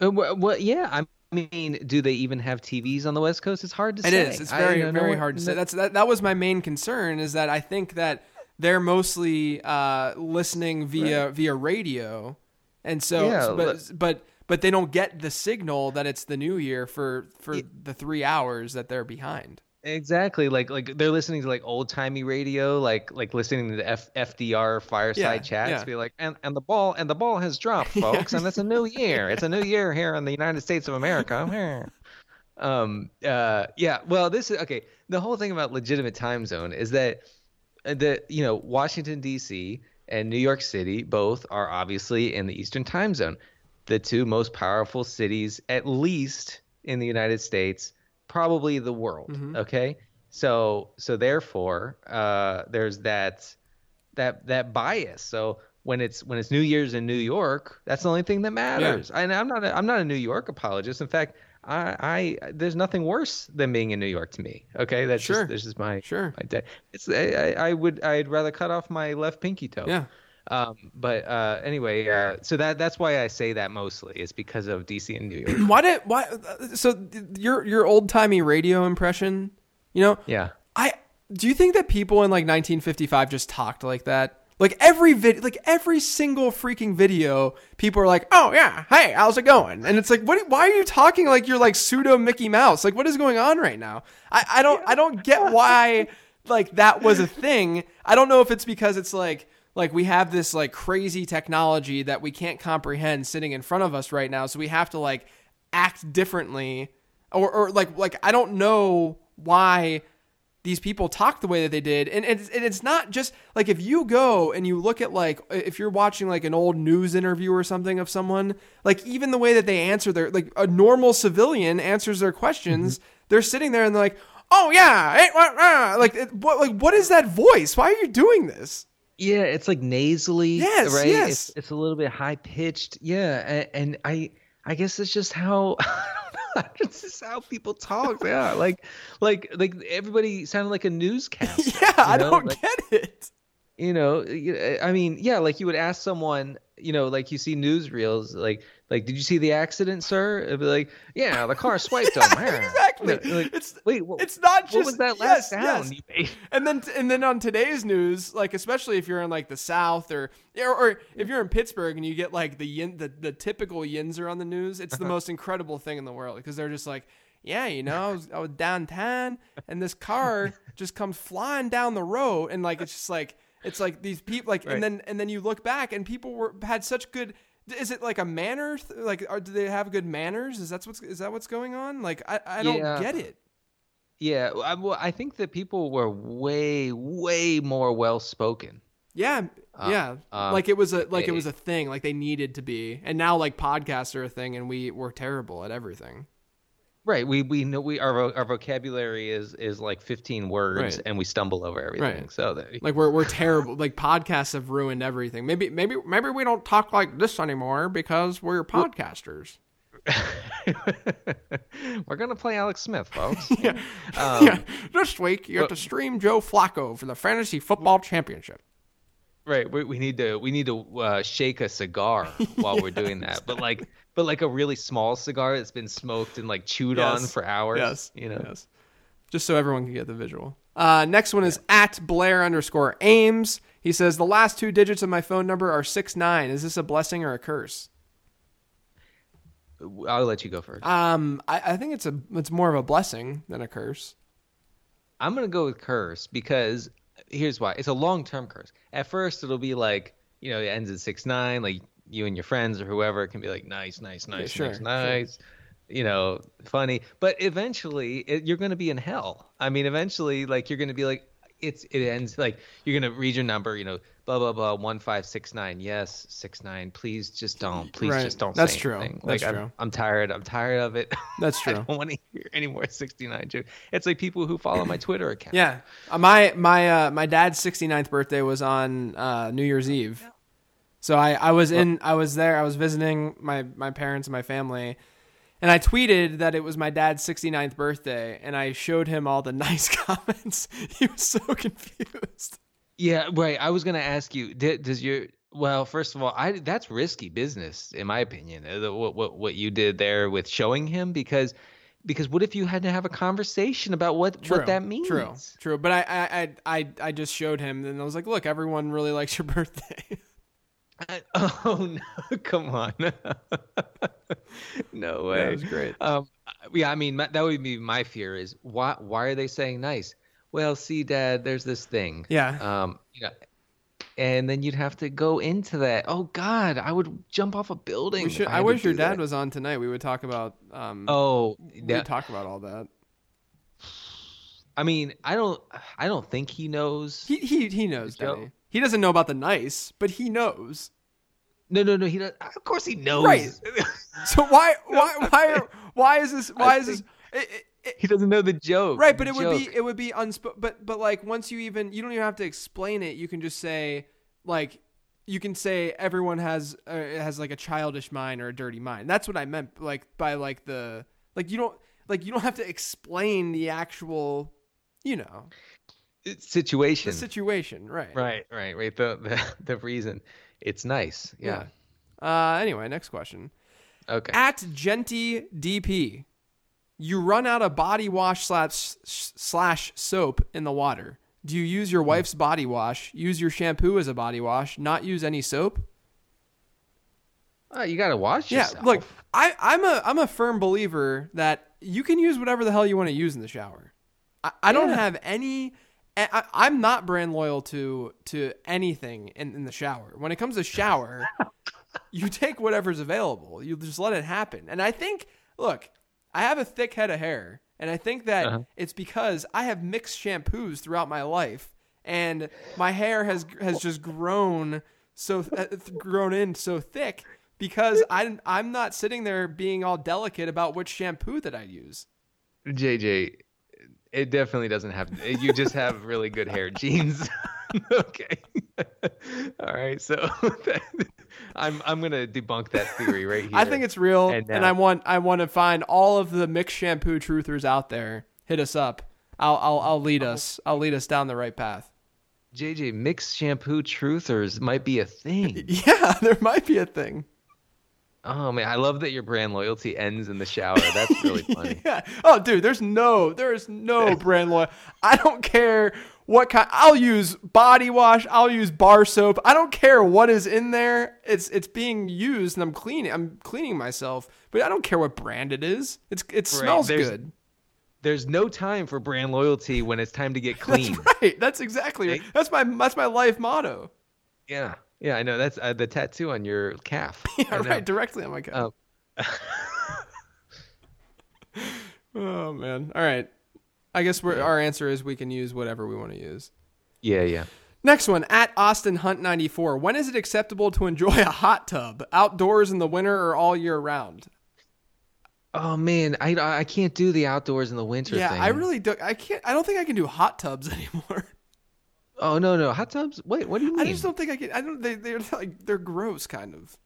Uh, well, well, yeah. I mean, do they even have TVs on the West Coast? It's hard to It say. is. It's very, very hard to say. That's that. That was my main concern. Is that I think that they're mostly uh, listening via via radio, and so, Yeah, but but but they don't get the signal that it's the new year for for the three hours that they're behind. Exactly. Like like they're listening to like old timey radio, like like listening to the F- FDR fireside Yeah, chats. yeah. Be like, and and the ball and the ball has dropped, *laughs* folks, and it's a new year. It's a new year here in the United States of America. um. Uh. Yeah. Well, this is okay. The whole thing about legitimate time zone is that uh, the you know Washington D.C. and New York City both are obviously in the Eastern time zone, the two most powerful cities, at least in the United States, probably the world. Okay, so so therefore, uh, there's that that that bias. So when it's when it's New Year's in New York, that's the only thing that matters. Yeah. And I'm not a, I'm not a New York apologist. In fact. I, I there's nothing worse than being in New York to me. Okay, that's Sure. just this is my Sure. my day. It's I I would I'd rather cut off my left pinky toe. Yeah. Um, but uh, anyway, uh, so that that's why I say that mostly is because of DC and New York. Why did why? So your your old timey radio impression, you know? yeah. I do you think that people in like 1955 just talked like that? Like every vid, like every single freaking video, people are like, "Oh yeah, hey, how's it going?" And it's like, "What? Why are you talking like you're like pseudo Mickey Mouse? Like, what is going on right now?" I, I don't, I don't get why like that was a thing. I don't know if it's because it's like like we have this like crazy technology that we can't comprehend sitting in front of us right now, so we have to like act differently, or or like like I don't know why these people talk the way that they did. And it's, and it's not just like if you go and you look at like if you're watching like an old news interview or something of someone like even the way that they answer their like a normal civilian answers their questions they're sitting there and they're like oh yeah eh, wah, wah." like it, what like what is that voice? Why are you doing this Yeah, it's like nasally, Yes, right? yes. It's, it's a little bit high pitched. Yeah, and, and I I guess it's just how *laughs* it's just how people talk. *laughs* Yeah, like like like everybody sounded like a *laughs* newscaster. yeah i you know? don't Like, get it you know i mean yeah like you would ask someone you know like you see newsreels like like did you see the accident sir it'd be like yeah the car *laughs* swiped on my exactly like, it's wait what, it's not just what was that yes, last sound yes. you *laughs* And then and then on today's news, like especially if you're in like the South or or, or if you're in Pittsburgh and you get like the yin, the, the typical Yinzer on the news, it's the uh-huh. most incredible thing in the world because they're just like, yeah, you know, I was, I was downtown and this car *laughs* just comes flying down the road and like it's just like it's like these people like Right. and then and then you look back and people were had such good. Is it like a manner? th- Like, are, do they have good manners? Is that what's is that what's going on? Like, I, I don't Yeah. get it. yeah I, well, I think that people were way way more well spoken Yeah, yeah. um, like it was a like it eh, was a thing. Like they needed to be, and now like podcasts are a thing, and we we're terrible at everything. Right we we know we our, our vocabulary is is like 15 words Right. and we stumble over everything Right. so Like we're we're terrible. Like podcasts have ruined everything. Maybe maybe maybe we don't talk like this anymore because we're podcasters. *laughs* we're gonna play alex smith folks *laughs* yeah. *laughs* Um, yeah. This week you have to stream Joe Flacco for the fantasy football championship. Right, we, we need to we need to uh, shake a cigar while we're doing that, but like but like a really small cigar that's been smoked and like chewed on for hours. Yes. you know. Yes. Just so everyone can get the visual. Uh, next one is at Blair underscore Ames. He says the last two digits of my phone number are six nine. Is this a blessing or a curse? I'll let you go first. Um, I, I think it's a it's more of a blessing than a curse. I'm gonna go with curse because here's why. It's a long term curse. At first, it'll be like you know it ends at six nine. Like you and your friends or whoever can be like nice, nice, nice, sure, nice, sure. nice. You know, funny. But eventually, it, you're gonna be in hell. I mean, eventually, like you're gonna be like it's it ends like you're gonna read your number. You know, blah blah blah one five six nine. Yes, six nine. Please just don't. Please Right. just don't. That's say true. anything. That's like true. I'm, I'm tired. I'm tired of it. *laughs* That's true. I don't want to hear any more *laughs* 69 jokes. It's like people who follow my Twitter account. Yeah, uh, my my uh, my dad's 69th birthday was on uh, New Year's Eve, so I I was in I was there I was visiting my my parents and my family, and I tweeted that it was my dad's 69th birthday, and I showed him all the *laughs* nice comments. he was so *laughs* confused. Yeah, right. I was gonna ask you, did, does your well, first of all, I that's risky business in my opinion. uh, the- What what what you did there with showing him because because what if you had to have a conversation about what True, what that means? True, true. But I, I, I, I just showed him, and I was like, "Look, everyone really likes your *laughs* birthday." I, *laughs* oh no! *laughs* Come on. *laughs* no way. That was great. Um, yeah, I mean my, that would be my fear is why why are they saying nice? Well, see, Dad, there's this thing. Yeah. Um, you know, and then you'd have to go into that. Oh God, I would jump off a building. Should, I, I wish your dad that. was on tonight. We would talk about. Um, Oh, we yeah. talk about all that. I mean, I don't, I don't think he knows. He he he knows, Joe-. He doesn't know about the nice, but he knows. no, no, no. He does. Of course, he knows. Right. *laughs* So why why why are, why is this why I is this? It, it, it, he doesn't know the joke. right, but the it would be it would be unsp- but but like once you even you don't even have to explain it. You can just say like you can say everyone has uh, has like a childish mind or a dirty mind. That's what I meant like by like the like you don't like you don't have to explain the actual you know situation. the situation, right? Right, right, right. The the *laughs* the reason it's nice. Yeah. Uh anyway, next question. Okay. At Genty DP, you run out of body wash slash slash soap in the water. Do you use your wife's body wash? Use your shampoo as a body wash? Not use any soap? Oh, you gotta wash Yeah, yourself. look, I, I'm a I'm a firm believer that you can use whatever the hell you want to use in the shower. I, I don't have any. I, I'm not brand loyal to to anything in, in the shower. When it comes to shower, you take whatever's available. You just let it happen. And I think, look, I have a thick head of hair, and I think that Uh-huh. it's because I have mixed shampoos throughout my life, and my hair has has just grown so uh, grown in so thick because I I'm not sitting there being all delicate about which shampoo that I use. JJ, it definitely doesn't have. You just have really good hair *laughs* genes. *laughs* okay. All right. So that, *laughs* I'm I'm gonna debunk that theory right here. I think it's real, and, And I want I want to find all of the mixed shampoo truthers out there. Hit us up. I'll I'll I'll lead oh. us. I'll lead us down the right path. JJ mixed shampoo truthers might be a thing. Yeah, there might be a thing. Oh man, I love that your brand loyalty ends in the shower. That's *laughs* really funny. Yeah. Oh, dude, there's no, there's no *laughs* brand loyalty. I don't care what kind. I'll use body wash. I'll use bar soap. I don't care what is in there. It's it's being used, and I'm cleaning. I'm cleaning myself, but I don't care what brand it is. It's it smells there's- good. There's no time for brand loyalty when it's time to get *laughs* clean. That's right. That's exactly. Right? That's my that's my life motto. Yeah. Yeah, I know. That's uh, the tattoo on your calf. *laughs* Yeah, right. Directly on my calf. Oh. *laughs* Oh man. All right. I guess we're, our answer is we can use whatever we want to use. Yeah, yeah. Next one at Austin Hunt 94. When is it acceptable to enjoy a hot tub outdoors in the winter or all year round? Oh man, I I can't do the outdoors in the winter yeah, thing. I really do. I can't. I don't think I can do hot tubs *laughs* anymore. Oh no, no, hot tubs. Wait, what do you mean? I just don't think I can. I don't. They, they're like they're gross, kind of.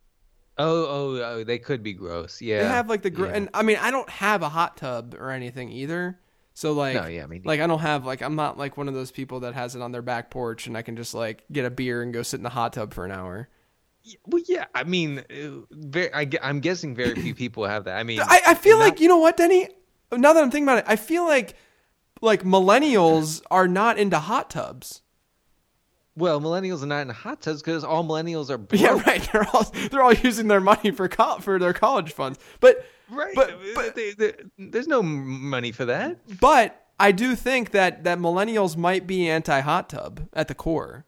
Oh, oh, oh, they could be gross. Yeah. They have like the gr- yeah. and I mean I don't have a hot tub or anything either. So like, No, yeah, neither. like I don't have like I'm not like one of those people that has it on their back porch and I can just like get a beer and go sit in the hot tub for an hour. Well, yeah. I mean, uh, very, I, am guessing very few people have that. I mean, I, I feel not- like you know what, Denny. Now that I'm thinking about it, I feel like like millennials are not into hot tubs. Well, millennials are not in hot tubs because all millennials are *laughs* broke. Yeah, right. They're all they're all using their money for co- for their college funds. But Right. But- but- they, they, there's no money for that. but I do think that that millennials might be anti hot tub at the core.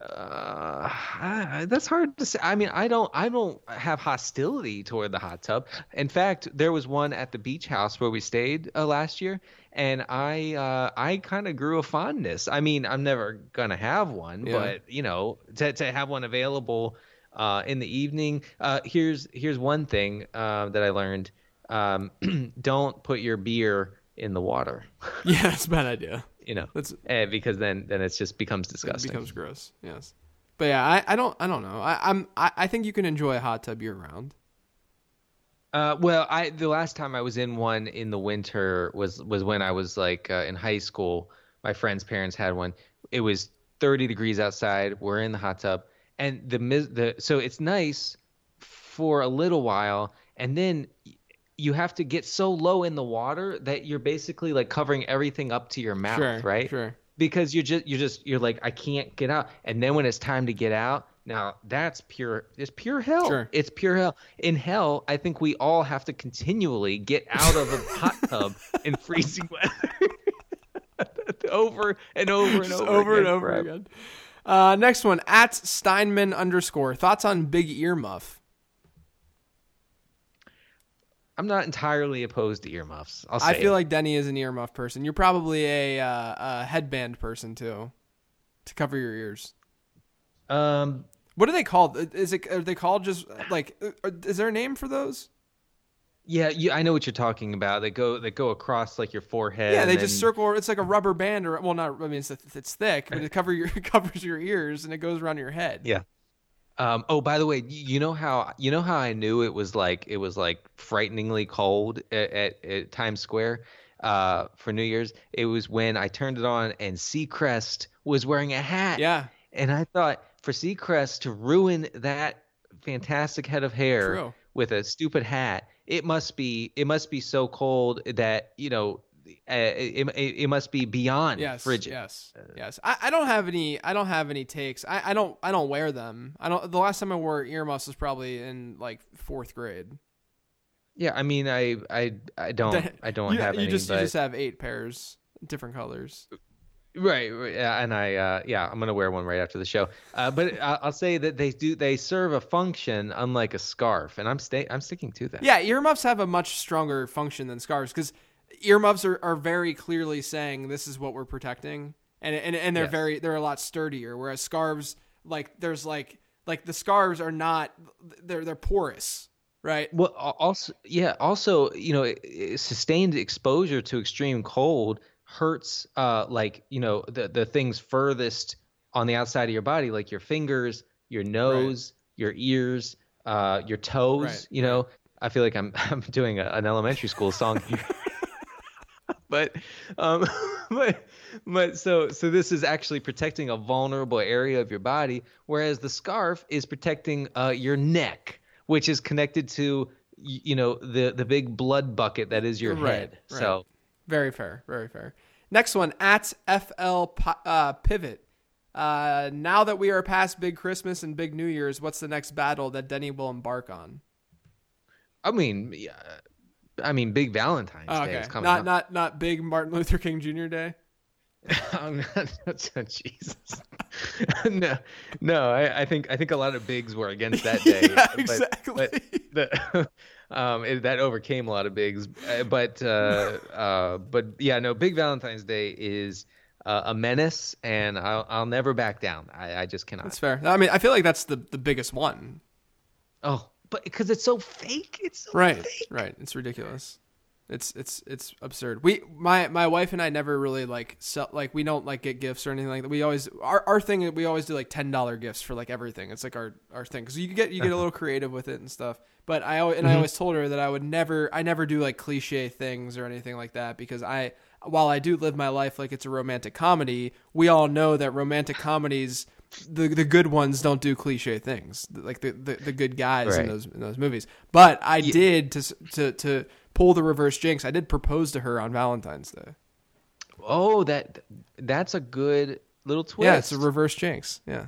Uh, I- that's hard to say. I mean, I don't, I don't have hostility toward the hot tub. In fact, there was one at the beach house where we stayed uh, last year, and I, uh, I kind of grew a fondness. I mean, I'm never gonna have one, Yeah. but you know, to to have one available uh, in the evening. Uh, here's here's one thing uh, that I learned: um, *clears throat* don't put your beer in the water. *laughs* Yeah, that's a bad idea. You know, That's eh, because then then it just becomes it disgusting. becomes gross. Yes. But yeah, I, I don't I don't know. I, I'm I, I think you can enjoy a hot tub year round. Uh, well, I the last time I was in one in the winter was was when I was like uh, in high school. My friend's parents had one. It was 30 degrees outside. We're in the hot tub, and the the so it's nice for a little while, and then you have to get so low in the water that you're basically like covering everything up to your mouth, Sure, right? sure. Because you're just you're just you're like I can't get out, and then when it's time to get out, Now that's pure. It's pure hell. Sure. It's pure hell. In hell, I think we all have to continually get out of a hot *laughs* tub in freezing weather, *laughs* over and over and Just over, over and over forever. again. Uh, next one at Steinman underscore thoughts on big earmuff. I'm not entirely opposed to earmuffs. I'll say I feel it. like Denny is an earmuff person. You're probably a, uh, a headband person too, to cover your ears. um, What are they called? Is it are they called just like? uh, Is there a name for those? yeah, you, I know what you're talking about. They go they go across like your forehead. Yeah, they just circle. It's like a rubber band, or well, not. I mean, it's it's thick, but it cover your it *laughs* covers your ears and it goes around your head. Yeah. Um, oh, by the way, you know how you know how I knew it was like it was like frighteningly cold at, at, at Times Square uh, for New Year's. It was when I turned it on and Seacrest was wearing a hat. Yeah. And I thought for Seacrest to ruin that fantastic head of hair True. with a stupid hat, it must be it must be so cold that you know uh, it, it, it must be beyond Yes. frigid. Yes. Yes. I, I don't have any. I don't have any takes. I, I don't. I don't wear them. I don't. The last time I wore earmuffs was probably in like fourth grade. Yeah, I mean, I I I don't *laughs* I don't you, have you any. just but... you just have eight pairs, different colors. Right, right, yeah, and I, uh, yeah, I'm gonna wear one right after the show. Uh, but I- I'll say that they do, they serve a function unlike a scarf, and I'm stay, I'm sticking to that. Yeah, earmuffs have a much stronger function than scarves because earmuffs are, are very clearly saying this is what we're protecting, and and, and they're Yes. very they're a lot sturdier. Whereas scarves, like there's like like the scarves are not they're they're porous, right? Well, also, yeah, also, you know, sustained exposure to extreme cold hurts, uh, like you know, the the things furthest on the outside of your body, like your fingers, your nose, your ears, uh, your toes. Right, You know, I feel like I'm *laughs* I'm doing a, an elementary school song here. *laughs* but um *laughs* but but so so this is actually protecting a vulnerable area of your body whereas the scarf is protecting uh your neck which is connected to you know the the big blood bucket that is your Right, head right. so Very fair, very fair. Next one at FL uh, Pivot. Uh, now that we are past Big Christmas and Big New Year's, what's the next battle that Denny will embark on? i mean yeah, i mean big valentine's Oh, day okay, is coming not up. not not Big Martin Luther King Jr. Day. *laughs* I'm not, Jesus. *laughs* no, no. I, I think I think a lot of bigs were against that *laughs* day. Yeah, but- exactly. But, the, um, it, that overcame a lot of bigs. Uh, But uh, uh, but yeah, no. Big Valentine's Day is uh, a menace, and I'll I'll never back down. I, I just cannot. That's fair. I mean, I feel like that's the the biggest one. oh, but because it's so fake. It's so Right, fake. right. It's ridiculous. It's it's it's absurd. We my my wife and I never really like sell like we don't like get gifts or anything like that. We always our our thing we always do like ten dollar gifts for like everything. It's like our our thing because you get you get a little *laughs* creative with it and stuff. But I always, and I mm-hmm. always told her that I would never I never do like cliche things or anything like that because I while I do live my life like it's a romantic comedy, we all know that romantic comedies the the good ones don't do cliche things like the the, the good guys in those in those movies. But I did to to to pull the reverse jinx. I did propose to her on Valentine's Day. Oh, that that's a good little twist. Yeah, it's a reverse jinx. Yeah.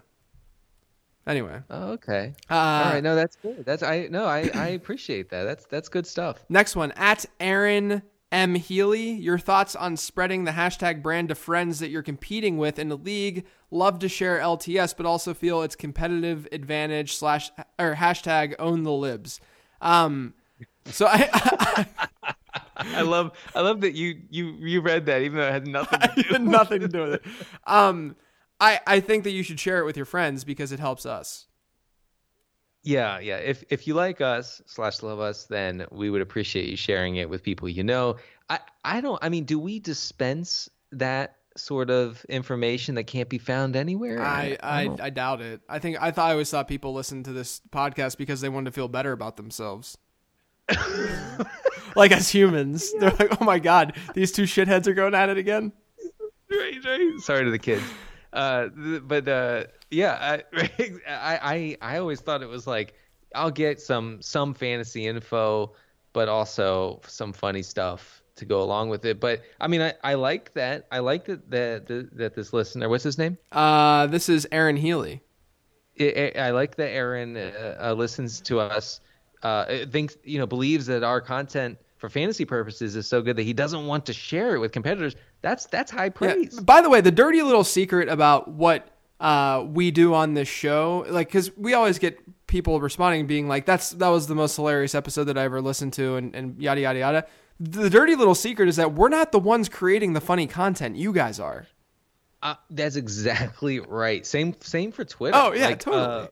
Anyway, Oh, okay. uh, All right. No, that's good. That's I no. I I *clears throat* appreciate that. That's that's good stuff. next one at Aaron M Healy. Your thoughts on spreading the hashtag brand to friends that you're competing with in the league? Love to share LTS, but also feel it's competitive advantage slash or hashtag own the libs. Um, so I, *laughs* I love I love that you you you read that even though it had nothing to *laughs* do. nothing to do with it. Um, I I think that you should share it with your friends because it helps us. Yeah, yeah. If if you like us slash love us, then we would appreciate you sharing it with people you know. I I don't. I mean, do we dispense that sort of information that can't be found anywhere? I I, don't- I doubt it. I think I thought I always thought people listened to this podcast because they wanted to feel better about themselves. *laughs* like as humans, they're like, "Oh my god, these two shitheads are going at it again." right, right. Sorry to the kids. Uh, th- but uh, yeah, I, *laughs* I I I always thought it was like I'll get some some fantasy info, but also some funny stuff to go along with it. But I mean, I, I like that. I like that that that, this listener, what's his name? Uh, this is Aaron Healy. I I like that Aaron uh, uh, listens to us. Uh, thinks you know believes that our content for fantasy purposes is so good that he doesn't want to share it with competitors. That's that's high Yeah. praise. By the way, the dirty little secret about what uh, we do on this show, like, because we always get people responding, being like, "That's that was the most hilarious episode that I ever listened to," and, and yada yada yada. The dirty little secret is that we're not the ones creating the funny content. You guys are. Uh, that's exactly right. Same same for Twitter. Oh, yeah, Like, totally. Uh,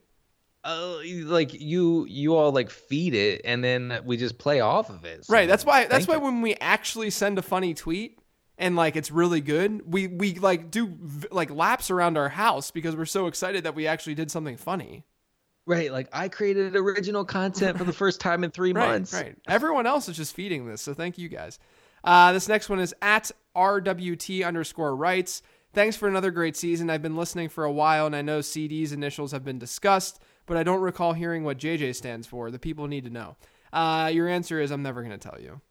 uh, like you you all like feed it and then we just play off of it. So Right. That's why. That's why you. when we actually send a funny tweet and like it's really good, we we like do v- like laps around our house because we're so excited that we actually did something funny. right. Like I created original content for the *laughs* first time in three Right. months. Right. Everyone else is just feeding this, so thank you guys. Uh, this next one is at rwt underscore rights. Thanks for another great season. I've been listening for a while, and I know CD's initials have been discussed, but I don't recall hearing what JJ stands for. The people need to know. Uh, your answer is I'm never going to tell you.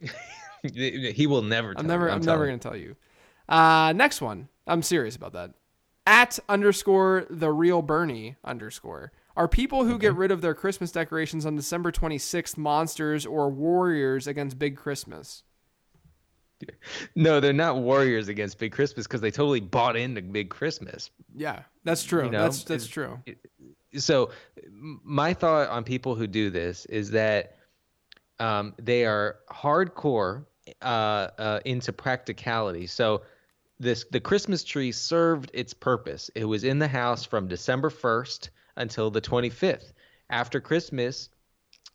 *laughs* He will never. I'm tell never. you, I'm, never going to tell you. Uh, next one. I'm serious about that. At underscore the real Bernie underscore are people who get rid of their Christmas decorations on December 26th monsters or warriors against Big Christmas. No, they're not warriors against Big Christmas because they totally bought into Big Christmas. Yeah, that's true. You know, that's that's it's- true. So my thought on people who do this is that um, they are hardcore uh, uh, into practicality. So this the Christmas tree served its purpose. It was in the house from December 1st until the 25th. After Christmas,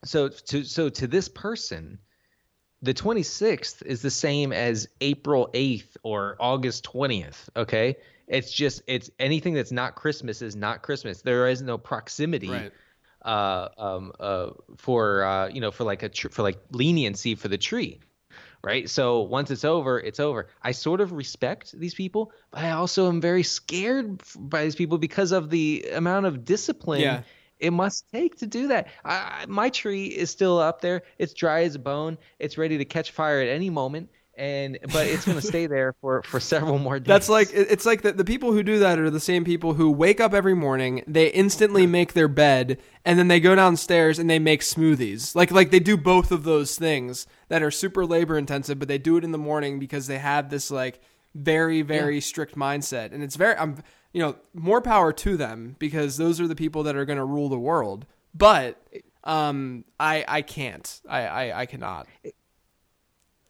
so to so to this person, the 26th is the same as April 8th or August 20th, okay? It's just it's anything that's not Christmas is not Christmas. There is no proximity Right. uh um uh for uh you know for like a tr- for like leniency for the tree. Right? So once it's over, it's over. I sort of respect these people, but I also am very scared f- by these people because of the amount of discipline Yeah. It must take to do that. I, my tree is still up there. It's dry as a bone. It's ready to catch fire at any moment, and but it's going to stay *laughs* there for for several more days. That's like it's like the, the people who do that are the same people who wake up every morning, they instantly make their bed, and then they go downstairs and they make smoothies. Like like they do both of those things that are super labor intensive, but they do it in the morning because they have this like very very strict mindset, and it's very I'm you know more power to them because those are the people that are going to rule the world. But um, I I can't I I, I cannot.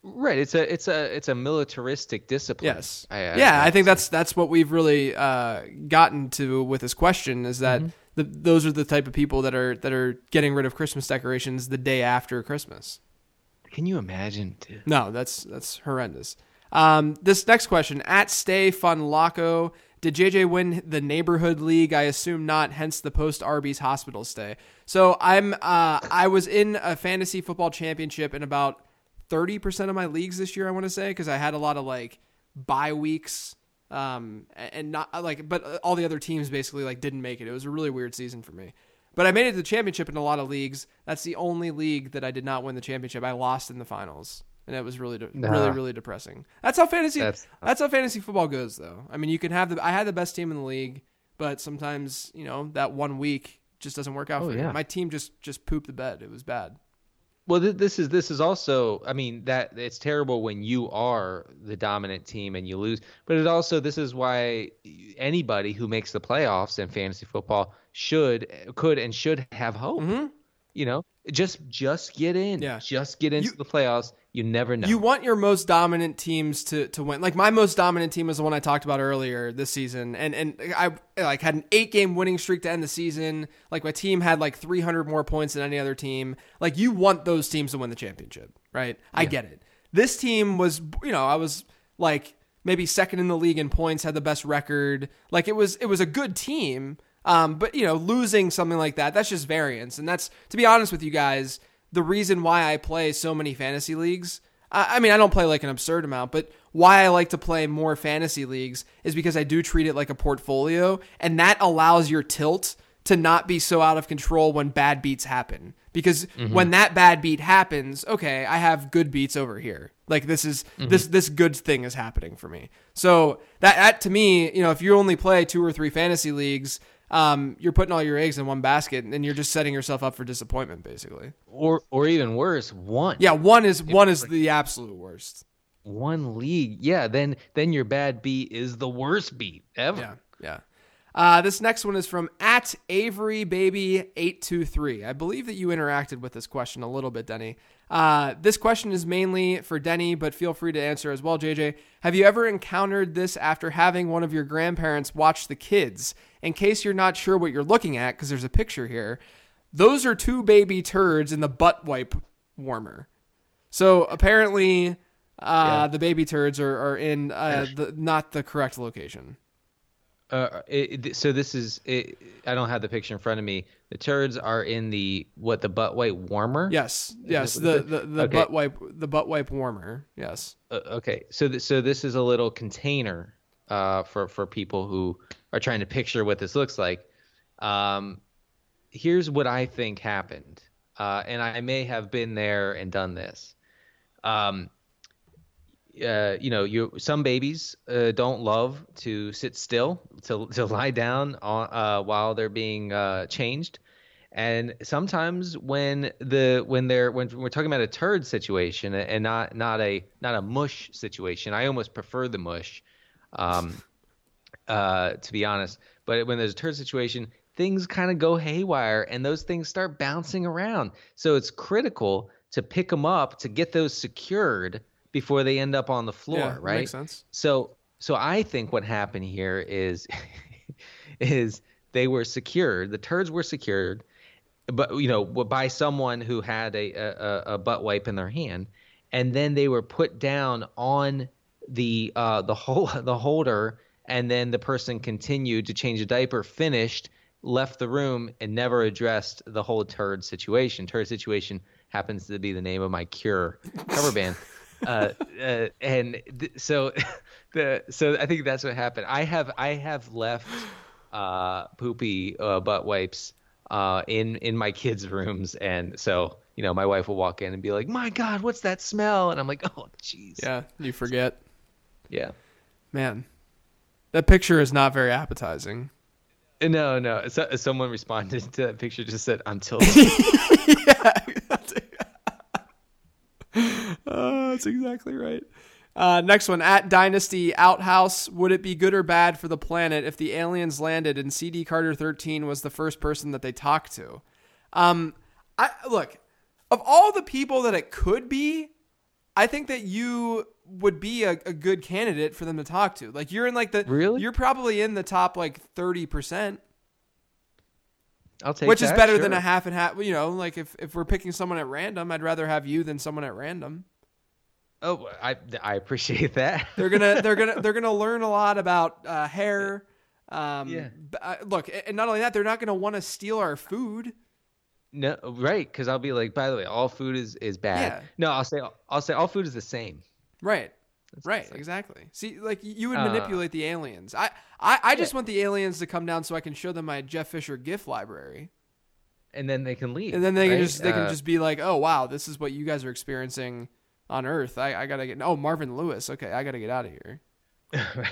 right. It's a it's a it's a militaristic discipline. Yes. I- I- yeah, I think that's that's what we've really uh, gotten to with this question is that Mm-hmm. the, those are the type of people that are that are getting rid of Christmas decorations the day after Christmas. Can you imagine? Dude? No, that's that's horrendous. Um, this next question at Stay Fun Loco. Did JJ win the neighborhood league? I assume not. Hence the post Arby's hospital stay. So I'm uh, I was in a fantasy football championship in about thirty percent of my leagues this year. I want to say because I had a lot of like bye weeks, um, and not like, but all the other teams basically like didn't make it. It was a really weird season for me. But I made it to the championship in a lot of leagues. That's the only league that I did not win the championship. I lost in the finals, and it was really, de- really, Nah. really depressing. That's how fantasy. That's, That's- how fantasy football goes, though. I mean, you can have the. I had the best team in the league, but sometimes you know that one week just doesn't work out Oh, for you. yeah. My team just just pooped the bed. It was bad. Well, th- this is this is also. I mean, that it's terrible when you are the dominant team and you lose. But it also this is why anybody who makes the playoffs in fantasy football should could and should have hope. You know, just just get in. Mm-hmm. Yeah. Just get into You- the playoffs. You never know. You want your most dominant teams to, to win. Like my most dominant team is the one I talked about earlier this season, and and I like had an eight game winning streak to end the season. Like my team had like 300 more points than any other team. Like you want those teams to win the championship, right? I get it. This team was, you know, I was like maybe second in the league in points, had the best record. Like it was it was a good team. Um, but you know, losing something like that, that's just variance. And that's to be honest with you guys, the reason why I play so many fantasy leagues. I I mean, I don't play like an absurd amount, but why I like to play more fantasy leagues is because I do treat it like a portfolio, and that allows your tilt to not be so out of control when bad beats happen. Because mm-hmm. when that bad beat happens, okay, I have good beats over here. Like this is mm-hmm. this this good thing is happening for me. So that that to me, you know, if you only play two or three fantasy leagues, um, you're putting all your eggs in one basket, and you're just setting yourself up for disappointment, basically. Or or even worse, one. Yeah, one is one is the absolute worst. One league. Yeah, then then your bad beat is the worst beat ever. Yeah, yeah. Uh, this next one is from at Avery Baby eight two three. I believe that you interacted with this question a little bit, Denny. Uh, this question is mainly for Denny, but feel free to answer as well, JJ. Have you ever encountered this after having one of your grandparents watch the kids? In case you're not sure what you're looking at, because there's a picture here, those are two baby turds in the butt wipe warmer. So apparently, uh, Yeah. the baby turds are, are in uh, the, not the correct location. Uh, it, so this is. It, I don't have the picture in front of me. The turds are in the what the butt wipe warmer. Yes, yes, the the, the Okay. butt wipe the butt wipe warmer. Yes. Uh, okay, so th- so this is a little container uh, for for people who are trying to picture what this looks like. Um, here's what I think happened, uh, and I may have been there and done this. Um, uh, you know, you some babies uh, don't love to sit still to to *laughs* lie down on, uh, while they're being uh, changed, and sometimes when the when they're when we're talking about a turd situation and not not a not a mush situation, I almost prefer the mush, um, uh, to be honest. But when there's a turd situation, things kind of go haywire, and those things start bouncing around. So it's critical to pick them up to get those secured before they end up on the floor, yeah, right? Makes sense. So so I think what happened here is *laughs* is they were secured. The turds were secured, but you know by someone who had a a, a butt wipe in their hand, and then they were put down on the uh, the hole *laughs* the holder, and then the person continued to change the diaper, finished, left the room, and never addressed the whole turd situation. Turd situation happens to be the name of my Cure cover band. *laughs* uh, uh, and th- so *laughs* the so I think that's what happened. I have I have left uh, poopy uh, butt wipes uh, in in my kids' rooms, and so you know my wife will walk in and be like, "My God, what's that smell?" And I'm like, "Oh, jeez." Yeah, you forget. Yeah. Man, that picture is not very appetizing. No, no. So, someone responded to that picture, just said, "Until." *laughs* Oh, *laughs* that's exactly right. Uh, next one at Dynasty Outhouse. Would it be good or bad for the planet if the aliens landed and CD Carter 13 was the first person that they talked to? Um, I look of all the people that it could be, I think that you would be a, a good candidate for them to talk to. Like you're in like the Really? you're probably in the top like 30 percent. I'll take which is better sure. than a half and half. You know, like if, if we're picking someone at random, I'd rather have you than someone at random. Oh, I I appreciate that. They're gonna they're gonna *laughs* they're gonna learn a lot about uh, hair. Um, Yeah. uh, look, and not only that, they're not gonna want to steal our food. No, right? Because I'll be like, by the way, all food is is bad. Yeah. No, I'll say I'll say all food is the same. Right. Right. it's exactly. See, like you would Uh, manipulate the aliens. I I, I just want the aliens to come down so I can show them my Jeff Fisher GIF library, and then they can leave. and then they can just they can Uh, just be like, oh wow, this is what you guys are experiencing on Earth. I, I gotta get. Oh, Marvin Lewis. Okay, I gotta get out of here. *laughs*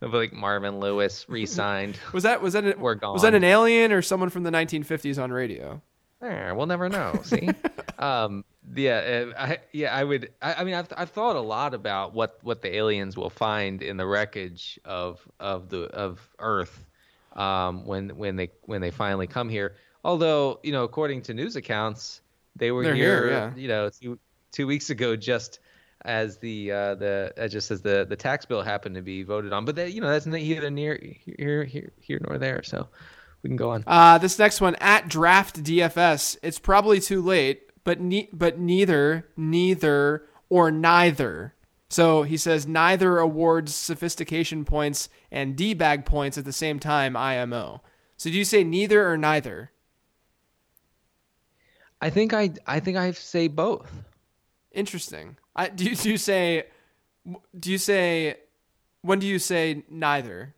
Like Marvin Lewis re-signed. *laughs* Was that was that an, We're gone. was that an alien or someone from the 1950s on radio? Eh, we'll never know. See, *laughs* um, yeah, I, yeah, I would. I, I mean, I've I've thought a lot about what what the aliens will find in the wreckage of of the of Earth um, when when they when they finally come here. Although, you know, according to news accounts, they were They're here, here, yeah. you know, two two weeks ago, just as the uh, the uh, just as the the tax bill happened to be voted on. But that you know, that's neither near here here here nor there. So we can go on. Uh, this next one at Draft DFS. It's probably too late, but ne- but neither, neither, or neither. So he says neither awards sophistication points and D bag points at the same time. IMO. So do you say neither or neither? I think I I think I say both. Interesting. I, do you do you say do you say when do you say neither?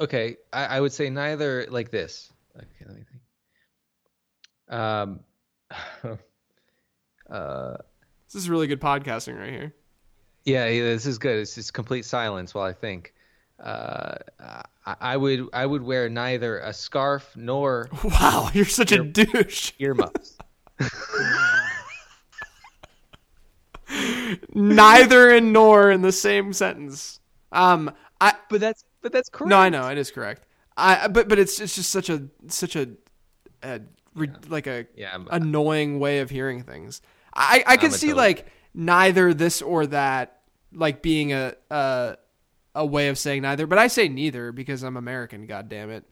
Okay, I, I would say neither like this. Okay, let me think. Um, *laughs* uh, This is really good podcasting right here. yeah, yeah, this is good. It's just complete silence while I think. uh, I, I would I would wear neither a scarf nor *laughs* Wow, you're such a douche. *laughs* earmuffs. Neither and nor in the same sentence. Um, I but that's but that's correct. no, I know it is correct. I but but it's it's just such a such a, a re- like a Yeah, annoying way of hearing things. I I can see total- like neither this or that like being a a a way of saying neither, but I say neither because I'm American. God damn it.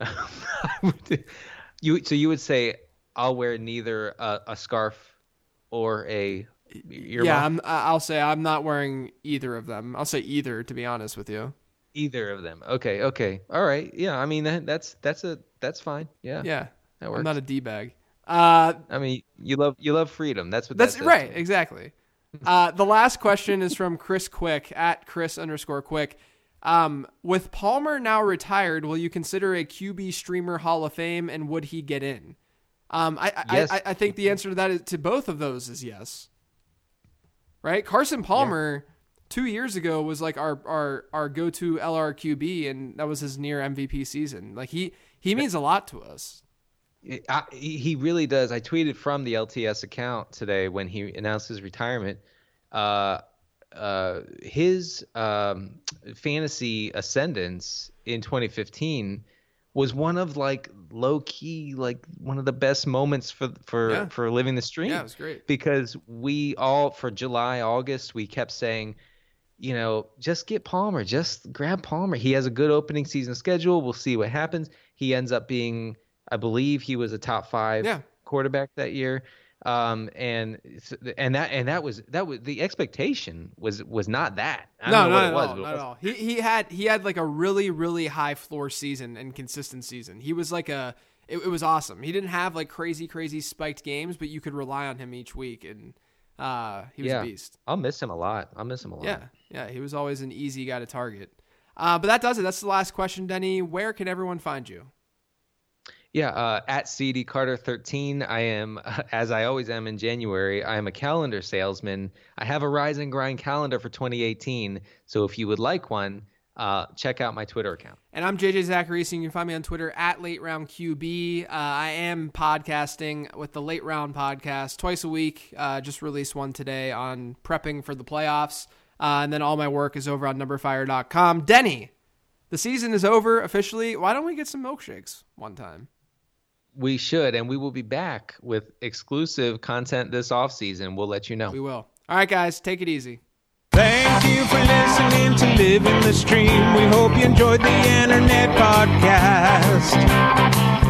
*laughs* you so you would say I'll wear neither a, a scarf or a earmuff? yeah, I'm, I'll say I'm not wearing either of them. I'll say either to be honest with you. Either of them. Okay, okay, all right. Yeah, I mean that, that's that's a that's fine. Yeah, Yeah, that I'm works. not a d bag. Uh, I mean you love you love freedom. That's what That's that right, exactly. Uh, the last question is from Chris Quick at Chris underscore Quick. Um, with Palmer now retired, will you consider a QB streamer Hall of Fame, and would he get in? Um, I I, Yes. I, I think the answer to that is to both of those is yes. Right, Carson Palmer two years ago was like our our our go to LRQB, and that was his near MVP season. Like he he means a lot to us. I, he really does. I tweeted from the LTS account today when he announced his retirement. Uh, uh, his um, fantasy ascendance in 2015 was one of like low key, like one of the best moments for for Yeah. for living the stream. Yeah, it was great. because we all for July, August, we kept saying, you know, just get Palmer, just grab Palmer. He has a good opening season schedule. We'll see what happens. He ends up being, I believe, he was a top five Yeah. quarterback that year. Um and and that and that was that was the expectation was was not that. I no, don't know not what at it was. all. Not at all. He he had he had like a really really high floor season and consistent season. He was like a it, it was awesome. He didn't have like crazy crazy spiked games, but you could rely on him each week, and uh, he was Yeah. a beast. I'll miss him a lot. I'll miss him a lot. Yeah, yeah, he was always an easy guy to target. Uh, but that does it. That's the last question, Denny. Where can everyone find you? Yeah, uh, at CD Carter 13, I am, *laughs* as I always am in January, I am a calendar salesman. I have a Rise and Grind calendar for 2018. So if you would like one, uh, check out my Twitter account. And I'm JJ Zachariason you can find me on Twitter at Late Round QB. Uh, I am podcasting with the Late Round podcast twice a week. Uh, just released one today on prepping for the playoffs. Uh, and then all my work is over on numberfire.com. Denny, the season is over officially. Why don't we get some milkshakes one time? We should, and we will be back with exclusive content this off season. We'll let you know. We will. All right, guys, take it easy. Thank you for listening to Living the Stream. We hope you enjoyed the internet podcast.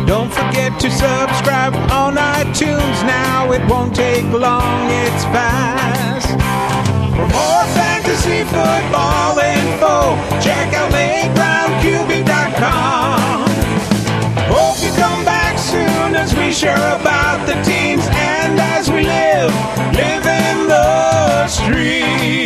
Don't forget to subscribe on iTunes now. It won't take long, it's fast. For more fantasy football info, check out LateRoundQB.com. Hope you come back soon as we share about the teams and as we live, live in the stream.